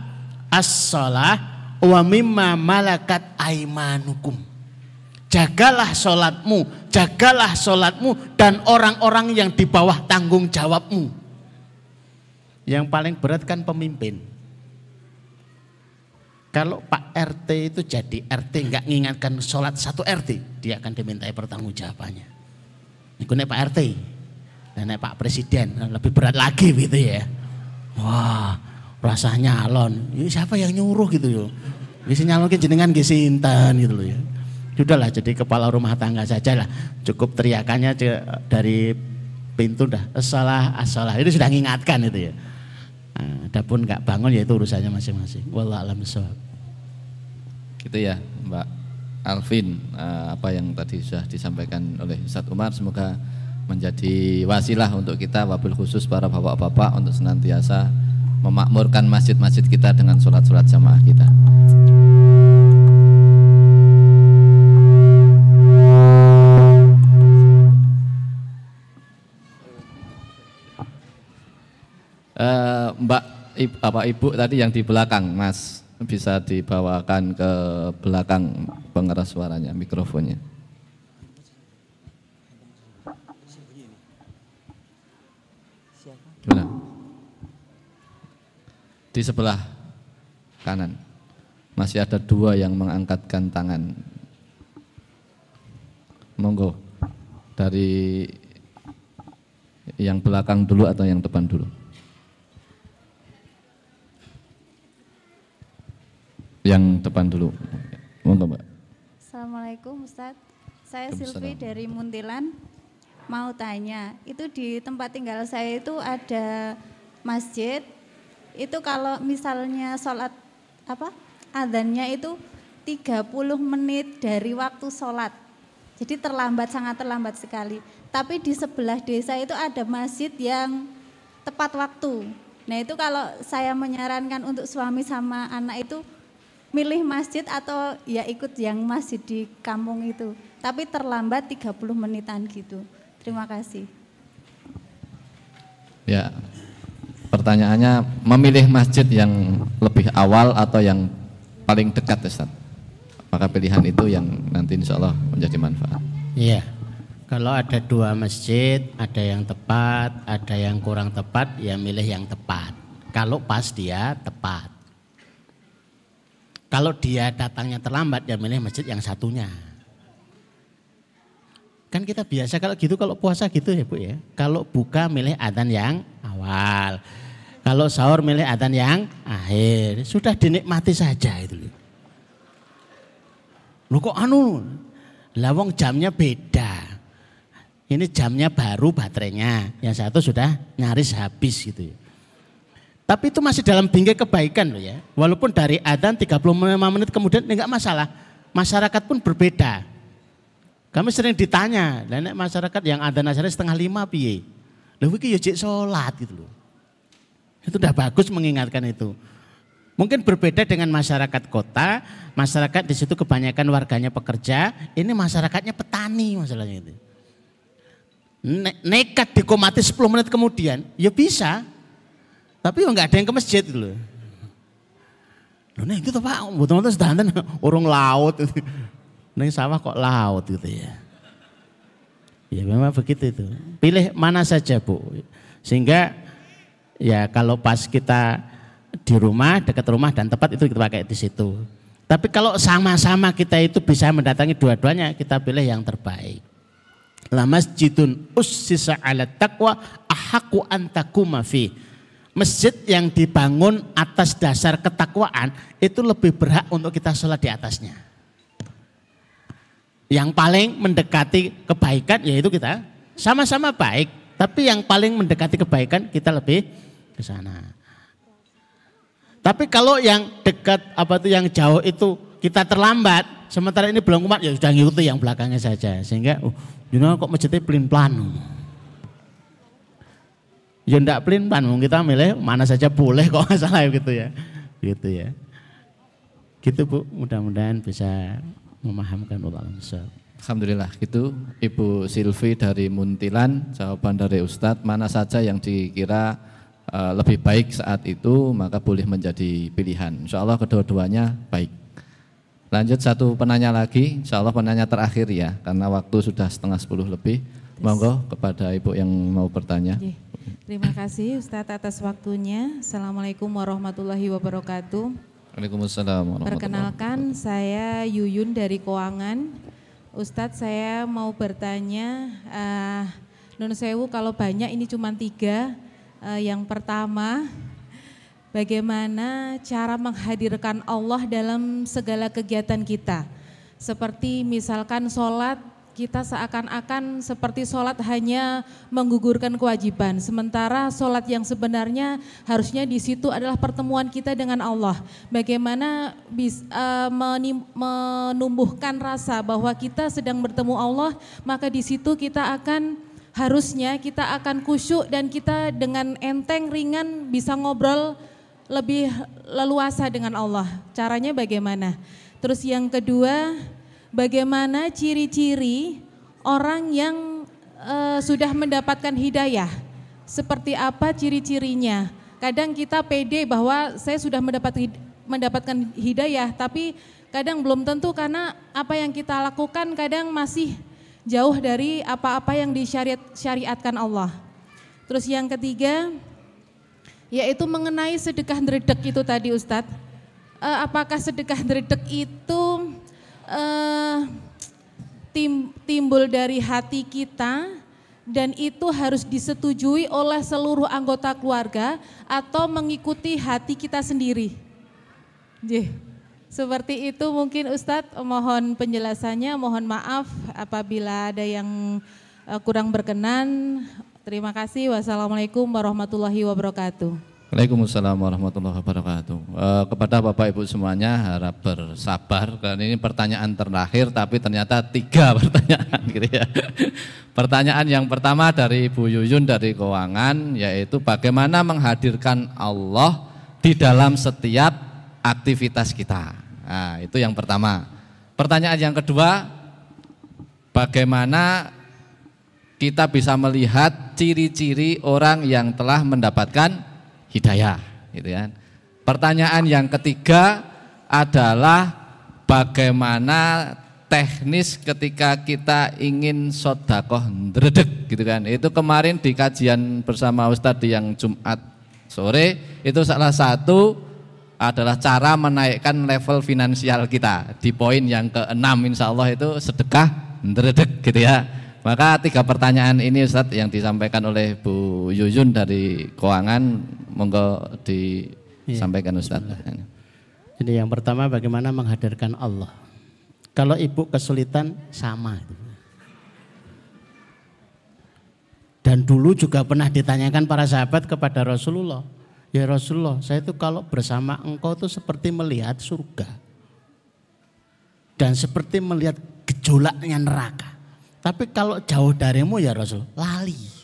as-salah wa mimma malakat aimanukum jagalah sholatmu jagalah sholatmu dan orang-orang yang di bawah tanggung jawabmu. Yang paling berat kan pemimpin. Kalau Pak RT itu jadi RT nggak mengingatkan sholat satu RT dia akan dimintai pertanggungjawabannya. Ini Pak RT nenek Pak Presiden lebih berat lagi gitu ya. Wah, rasanya alon. Ini siapa yang nyuruh gitu yo. Bisa nyalon jenengan nggih sinten gitu loh ya. Sudahlah jadi kepala rumah tangga saja lah. Cukup teriakannya dari pintu dah. Salah, asalah. Itu sudah mengingatkan itu ya. Nah, adapun nggak bangun ya itu urusannya masing-masing. Wallah alam Gitu ya Mbak Alvin, eh, apa yang tadi sudah disampaikan oleh Ustadz Umar, semoga menjadi wasilah untuk kita wabil khusus para bapak-bapak untuk senantiasa memakmurkan masjid-masjid kita dengan sholat-sholat jamaah kita. Uh, Mbak ibu, apa ibu tadi yang di belakang Mas bisa dibawakan ke belakang pengeras suaranya mikrofonnya. Mana? Di sebelah kanan. Masih ada dua yang mengangkatkan tangan. Monggo. Dari yang belakang dulu atau yang depan dulu? Yang depan dulu. Monggo, Mbak. Assalamualaikum Ustaz. Saya Silvi dari Muntilan mau tanya, itu di tempat tinggal saya itu ada masjid. Itu kalau misalnya sholat apa adanya itu 30 menit dari waktu sholat. Jadi terlambat, sangat terlambat sekali. Tapi di sebelah desa itu ada masjid yang tepat waktu. Nah itu kalau saya menyarankan untuk suami sama anak itu milih masjid atau ya ikut yang masjid di kampung itu. Tapi terlambat 30 menitan gitu. Terima kasih. Ya. Pertanyaannya memilih masjid yang lebih awal atau yang paling dekat Ustaz? Maka pilihan itu yang nanti insya Allah menjadi manfaat. Iya. Kalau ada dua masjid, ada yang tepat, ada yang kurang tepat, ya milih yang tepat. Kalau pas dia tepat. Kalau dia datangnya terlambat, ya milih masjid yang satunya. Kan kita biasa kalau gitu kalau puasa gitu ya Bu ya. Kalau buka milih adzan yang awal. Kalau sahur milih adzan yang akhir. Sudah dinikmati saja itu. Lu kok anu? Lawang jamnya beda. Ini jamnya baru baterainya. Yang satu sudah nyaris habis gitu ya. Tapi itu masih dalam bingkai kebaikan loh ya. Walaupun dari adzan 35 menit kemudian enggak masalah. Masyarakat pun berbeda. Kami sering ditanya, dan masyarakat yang ada nasarnya setengah lima piye. Lalu iki ya sholat gitu loh. Itu udah bagus mengingatkan itu. Mungkin berbeda dengan masyarakat kota, masyarakat di situ kebanyakan warganya pekerja, ini masyarakatnya petani masalahnya itu. Ne nekat dikomati 10 menit kemudian, ya bisa. Tapi ya nggak ada yang ke masjid gitu loh. Loh nih itu Pak, betul-betul sedanten orang laut. Neng sawah kok laut gitu ya. Ya memang begitu itu. Pilih mana saja Bu. Sehingga ya kalau pas kita di rumah, dekat rumah dan tempat itu kita pakai di situ. Tapi kalau sama-sama kita itu bisa mendatangi dua-duanya, kita pilih yang terbaik. La masjidun ussisa ala taqwa ahaku antakuma fi. Masjid yang dibangun atas dasar ketakwaan itu lebih berhak untuk kita sholat di atasnya. Yang paling mendekati kebaikan yaitu kita sama-sama baik, tapi yang paling mendekati kebaikan kita lebih ke sana. Tapi kalau yang dekat apa itu yang jauh itu kita terlambat, sementara ini belum kuat ya sudah ngikuti yang belakangnya saja. Sehingga uh, you know, kok masjidnya pelin plan. Ya ndak pelin plan, kita milih mana saja boleh kok masalah gitu ya. Gitu ya. Gitu Bu, mudah-mudahan bisa memahamkan ulama besar. Alhamdulillah itu Ibu Silvi dari Muntilan jawaban dari Ustadz mana saja yang dikira uh, lebih baik saat itu maka boleh menjadi pilihan. Insya Allah kedua-duanya baik. Lanjut satu penanya lagi Insya Allah penanya terakhir ya karena waktu sudah setengah sepuluh lebih. Monggo kepada Ibu yang mau bertanya. Terima kasih Ustadz atas waktunya. Assalamualaikum warahmatullahi wabarakatuh Waalaikumsalam Perkenalkan saya Yuyun dari Keuangan. Ustadz saya mau bertanya, uh, Nun Sewu kalau banyak ini cuma tiga. Uh, yang pertama, bagaimana cara menghadirkan Allah dalam segala kegiatan kita. Seperti misalkan sholat, kita seakan-akan seperti sholat hanya menggugurkan kewajiban. Sementara sholat yang sebenarnya harusnya di situ adalah pertemuan kita dengan Allah. Bagaimana bisa, uh, menumbuhkan rasa bahwa kita sedang bertemu Allah, maka di situ kita akan harusnya kita akan kusyuk dan kita dengan enteng ringan bisa ngobrol lebih leluasa dengan Allah. Caranya bagaimana? Terus yang kedua, bagaimana ciri-ciri orang yang uh, sudah mendapatkan hidayah. Seperti apa ciri-cirinya? Kadang kita pede bahwa saya sudah mendapat mendapatkan hidayah, tapi kadang belum tentu karena apa yang kita lakukan kadang masih jauh dari apa-apa yang disyariatkan Allah. Terus yang ketiga, yaitu mengenai sedekah dredek itu tadi Ustadz. Uh, apakah sedekah dredek itu uh, tim, timbul dari hati kita dan itu harus disetujui oleh seluruh anggota keluarga atau mengikuti hati kita sendiri. Jih. Seperti itu mungkin Ustadz mohon penjelasannya, mohon maaf apabila ada yang eh, kurang berkenan. Terima kasih. Wassalamualaikum warahmatullahi wabarakatuh. Waalaikumsalam warahmatullahi wabarakatuh. E, kepada Bapak Ibu semuanya harap bersabar karena ini pertanyaan terakhir tapi ternyata tiga pertanyaan gitu ya. Pertanyaan yang pertama dari Ibu Yuyun dari keuangan yaitu bagaimana menghadirkan Allah di dalam setiap aktivitas kita. Nah, itu yang pertama. Pertanyaan yang kedua, bagaimana kita bisa melihat ciri-ciri orang yang telah mendapatkan hidayah, gitu kan. Pertanyaan yang ketiga adalah bagaimana teknis ketika kita ingin sodakoh dredek gitu kan. Itu kemarin di kajian bersama Ustadz yang Jumat sore itu salah satu adalah cara menaikkan level finansial kita di poin yang keenam insya Allah itu sedekah dredek gitu ya. Maka tiga pertanyaan ini Ustadz yang disampaikan oleh Bu Yuyun dari keuangan monggo disampaikan Ustadz. Jadi yang pertama bagaimana menghadirkan Allah. Kalau ibu kesulitan sama. Dan dulu juga pernah ditanyakan para sahabat kepada Rasulullah. Ya Rasulullah, saya itu kalau bersama engkau itu seperti melihat surga. Dan seperti melihat gejolaknya neraka. Tapi kalau jauh darimu ya Rasul, lali.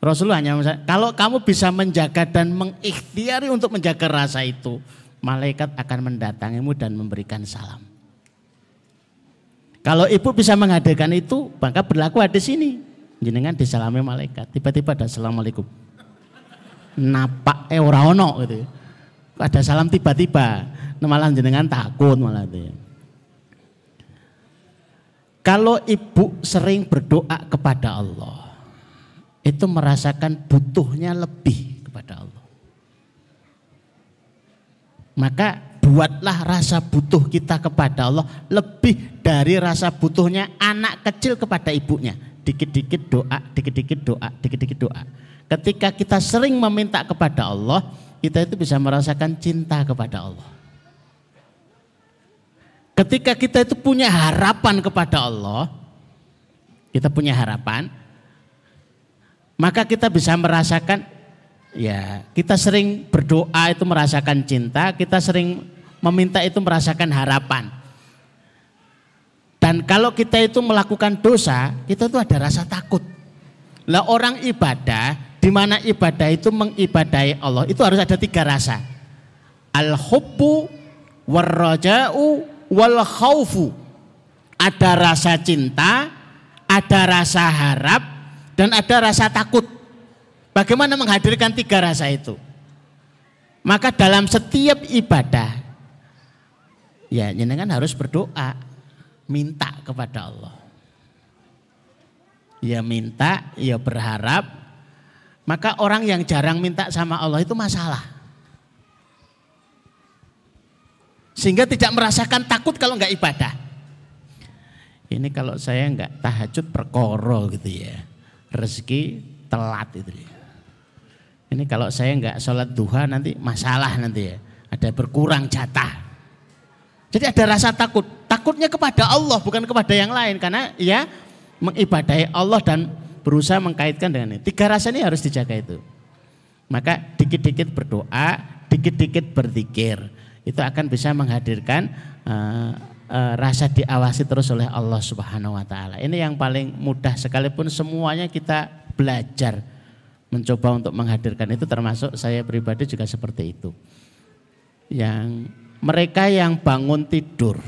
Rasulullah hanya kalau kamu bisa menjaga dan mengikhtiari untuk menjaga rasa itu, malaikat akan mendatangimu dan memberikan salam. Kalau ibu bisa menghadirkan itu, maka berlaku ada sini. Jenengan disalami malaikat, tiba-tiba ada assalamualaikum napak eh ora ono gitu. Ada salam tiba-tiba, malah jenengan takut malah itu. Kalau ibu sering berdoa kepada Allah, itu merasakan butuhnya lebih kepada Allah. Maka buatlah rasa butuh kita kepada Allah lebih dari rasa butuhnya anak kecil kepada ibunya. Dikit-dikit doa, dikit-dikit doa, dikit-dikit doa. Ketika kita sering meminta kepada Allah, kita itu bisa merasakan cinta kepada Allah. Ketika kita itu punya harapan kepada Allah, kita punya harapan, maka kita bisa merasakan ya, kita sering berdoa itu merasakan cinta, kita sering meminta itu merasakan harapan. Dan kalau kita itu melakukan dosa, kita itu ada rasa takut. Lah orang ibadah di mana ibadah itu mengibadahi Allah itu harus ada tiga rasa. Al-hubbu warraja'u wal khaufu. Ada rasa cinta, ada rasa harap, dan ada rasa takut. Bagaimana menghadirkan tiga rasa itu? Maka dalam setiap ibadah, ya jenengan harus berdoa, minta kepada Allah. Ya minta, ya berharap, maka orang yang jarang minta sama Allah itu masalah. Sehingga tidak merasakan takut kalau nggak ibadah. Ini kalau saya nggak tahajud perkoro gitu ya. Rezeki telat itu. Ini kalau saya nggak sholat duha nanti masalah nanti ya. Ada berkurang jatah. Jadi ada rasa takut. Takutnya kepada Allah bukan kepada yang lain. Karena ya mengibadahi Allah dan berusaha mengkaitkan dengan ini. Tiga rasa ini harus dijaga itu. Maka dikit-dikit berdoa, dikit-dikit berzikir. Itu akan bisa menghadirkan uh, uh, rasa diawasi terus oleh Allah Subhanahu wa taala. Ini yang paling mudah sekalipun semuanya kita belajar mencoba untuk menghadirkan itu termasuk saya pribadi juga seperti itu. Yang mereka yang bangun tidur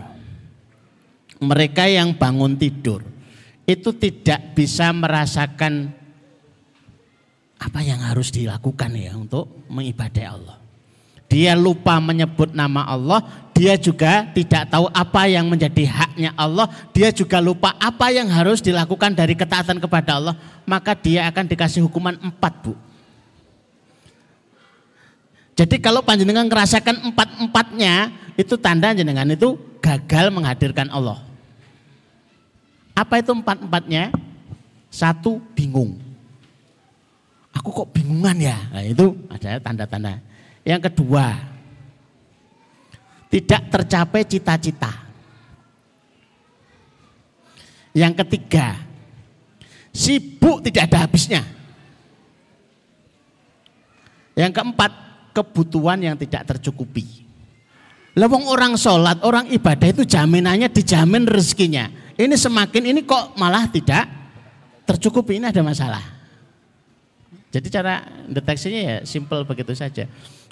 mereka yang bangun tidur itu tidak bisa merasakan apa yang harus dilakukan ya untuk mengibadai Allah. Dia lupa menyebut nama Allah, dia juga tidak tahu apa yang menjadi haknya Allah, dia juga lupa apa yang harus dilakukan dari ketaatan kepada Allah, maka dia akan dikasih hukuman empat bu. Jadi kalau panjenengan merasakan empat-empatnya, itu tanda jenengan itu gagal menghadirkan Allah. Apa itu empat-empatnya? Satu, bingung. Aku kok bingungan ya? Nah, itu ada tanda-tanda. Yang kedua, tidak tercapai cita-cita. Yang ketiga, sibuk tidak ada habisnya. Yang keempat, kebutuhan yang tidak tercukupi. Lewong orang sholat, orang ibadah itu jaminannya dijamin rezekinya. Ini semakin ini kok malah tidak tercukupi, ini ada masalah. Jadi cara deteksinya ya simple begitu saja.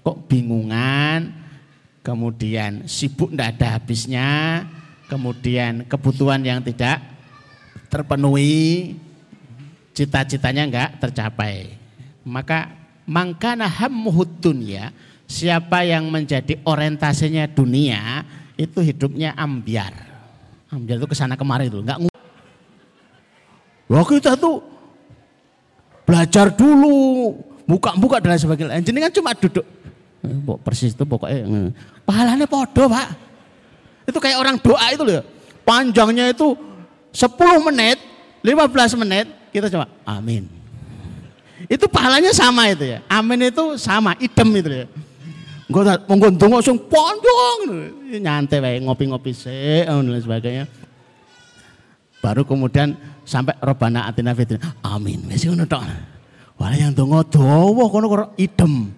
Kok bingungan, kemudian sibuk tidak ada habisnya, kemudian kebutuhan yang tidak terpenuhi. cita-citanya enggak tercapai. Maka mangkana hammuhud dunya, siapa yang menjadi orientasinya dunia, itu hidupnya ambiar. Ambiar itu ke sana kemari itu, enggak Wah kita tuh belajar dulu, buka-buka dan sebagainya. Jenengan cuma duduk. Eh, persis itu pokoknya eh, pahalanya podo pak. Itu kayak orang doa itu loh. Panjangnya itu 10 menit, 15 menit, kita coba amin. Itu pahalanya sama itu ya. Amin itu sama, idem itu ya. Gue monggo ndonga sing panjang nyantai wae ngopi-ngopi sih dan sebagainya. Baru kemudian sampai robana atina fitrin. Amin. Wis ngono tok. Wah yang donga dawa kono kok idem.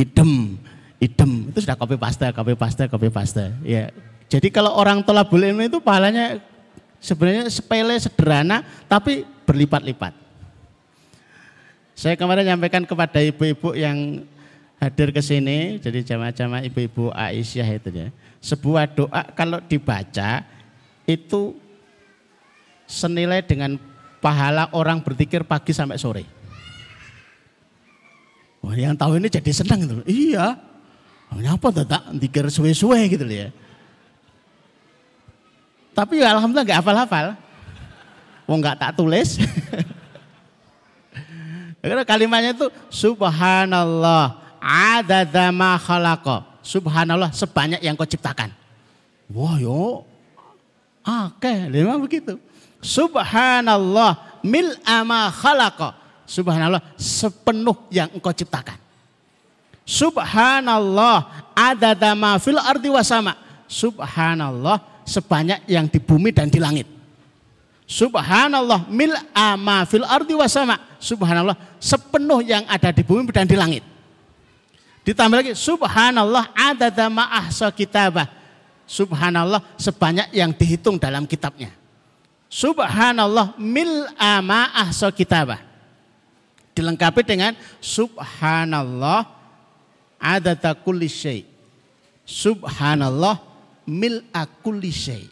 Idem. Idem. Itu sudah copy paste, copy paste, copy paste. Ya. Jadi kalau orang tolabul ilmi itu pahalanya sebenarnya sepele, sederhana, tapi berlipat-lipat. Saya kemarin nyampaikan kepada ibu-ibu yang hadir ke sini, jadi jamaah-jamaah ibu-ibu Aisyah itu ya. Sebuah doa kalau dibaca itu senilai dengan pahala orang berzikir pagi sampai sore. Wah, yang tahu ini jadi senang gitu. Iya. Ngapa tuh tak dikir suwe-suwe gitu ya. Tapi ya alhamdulillah nggak hafal-hafal. Mau nggak tak tulis. Karena kalimatnya itu subhanallah adada ma khalaqa. Subhanallah sebanyak yang kau ciptakan. Wah yo, oke, lima begitu. Subhanallah mil ama. Subhanallah sepenuh yang engkau ciptakan. Subhanallah adada ma fil ardi wasama. Subhanallah sebanyak yang di bumi dan di langit. Subhanallah mil ama fil ardi wasama. Subhanallah sepenuh yang ada di bumi dan di langit. Ditambah lagi subhanallah adada ma'ahsa kitabah. Subhanallah sebanyak yang dihitung dalam kitabnya. Subhanallah mil ma'ahsa kitabah. Dilengkapi dengan subhanallah adada kulli syai. Subhanallah mil kulli syai.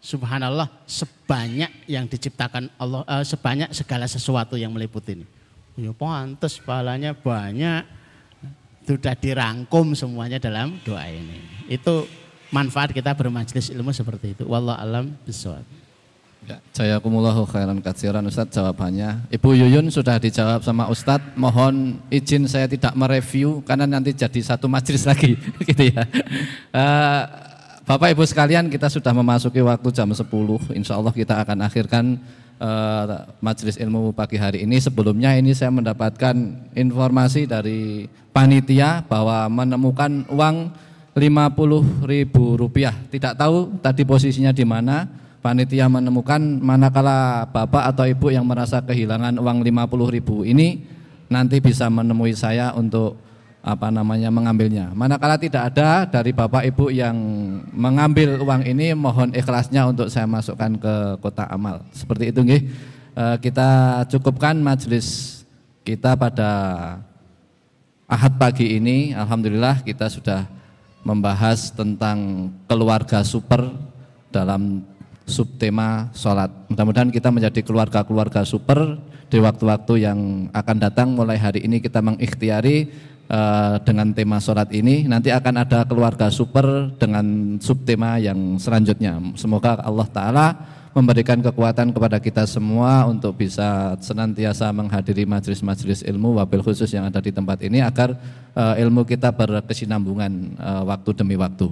Subhanallah sebanyak yang diciptakan Allah, uh, sebanyak segala sesuatu yang meliputi ini. Ya pantas pahalanya banyak sudah dirangkum semuanya dalam doa ini. Itu manfaat kita bermajlis ilmu seperti itu. Wallah alam bisawab. Ya, saya kumullahu khairan katsiran Ustadz jawabannya. Ibu Yuyun sudah dijawab sama Ustadz. Mohon izin saya tidak mereview karena nanti jadi satu majlis lagi gitu ya. Uh, Bapak Ibu sekalian kita sudah memasuki waktu jam 10. Insya Allah kita akan akhirkan uh, majelis ilmu pagi hari ini. Sebelumnya ini saya mendapatkan informasi dari panitia bahwa menemukan uang 50 ribu rupiah. Tidak tahu tadi posisinya di mana. Panitia menemukan manakala bapak atau ibu yang merasa kehilangan uang 50 ribu ini nanti bisa menemui saya untuk apa namanya mengambilnya. Manakala tidak ada dari bapak ibu yang mengambil uang ini, mohon ikhlasnya untuk saya masukkan ke kota amal. Seperti itu, nggih. Eh, kita cukupkan majelis kita pada Ahad pagi ini alhamdulillah kita sudah membahas tentang keluarga super dalam subtema sholat. Mudah-mudahan kita menjadi keluarga-keluarga super di waktu-waktu yang akan datang. Mulai hari ini kita mengikhtiari uh, dengan tema sholat ini. Nanti akan ada keluarga super dengan subtema yang selanjutnya. Semoga Allah Ta'ala memberikan kekuatan kepada kita semua untuk bisa senantiasa menghadiri majelis-majelis ilmu wabil khusus yang ada di tempat ini agar uh, ilmu kita berkesinambungan uh, waktu demi waktu.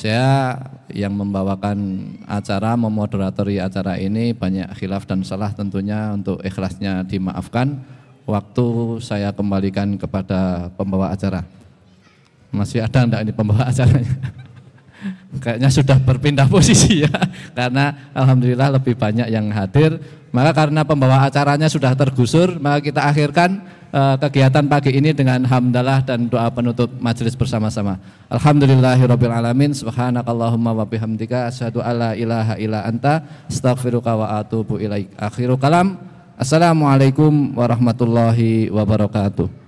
Saya yang membawakan acara, memoderatori acara ini banyak khilaf dan salah tentunya untuk ikhlasnya dimaafkan. Waktu saya kembalikan kepada pembawa acara. Masih ada enggak ini pembawa acaranya? Kayaknya sudah berpindah posisi ya. Karena alhamdulillah lebih banyak yang hadir. Maka karena pembawa acaranya sudah tergusur maka kita akhirkan uh, kegiatan pagi ini dengan hamdalah dan doa penutup majelis bersama-sama. Alhamdulillahirabbil alamin. Subhanakallahumma wa bihamdika. Asyhadu alla ilaha illa anta. Astaghfiruka wa atubu ilaik. Akhiru kalam. Assalamualaikum warahmatullahi wabarakatuh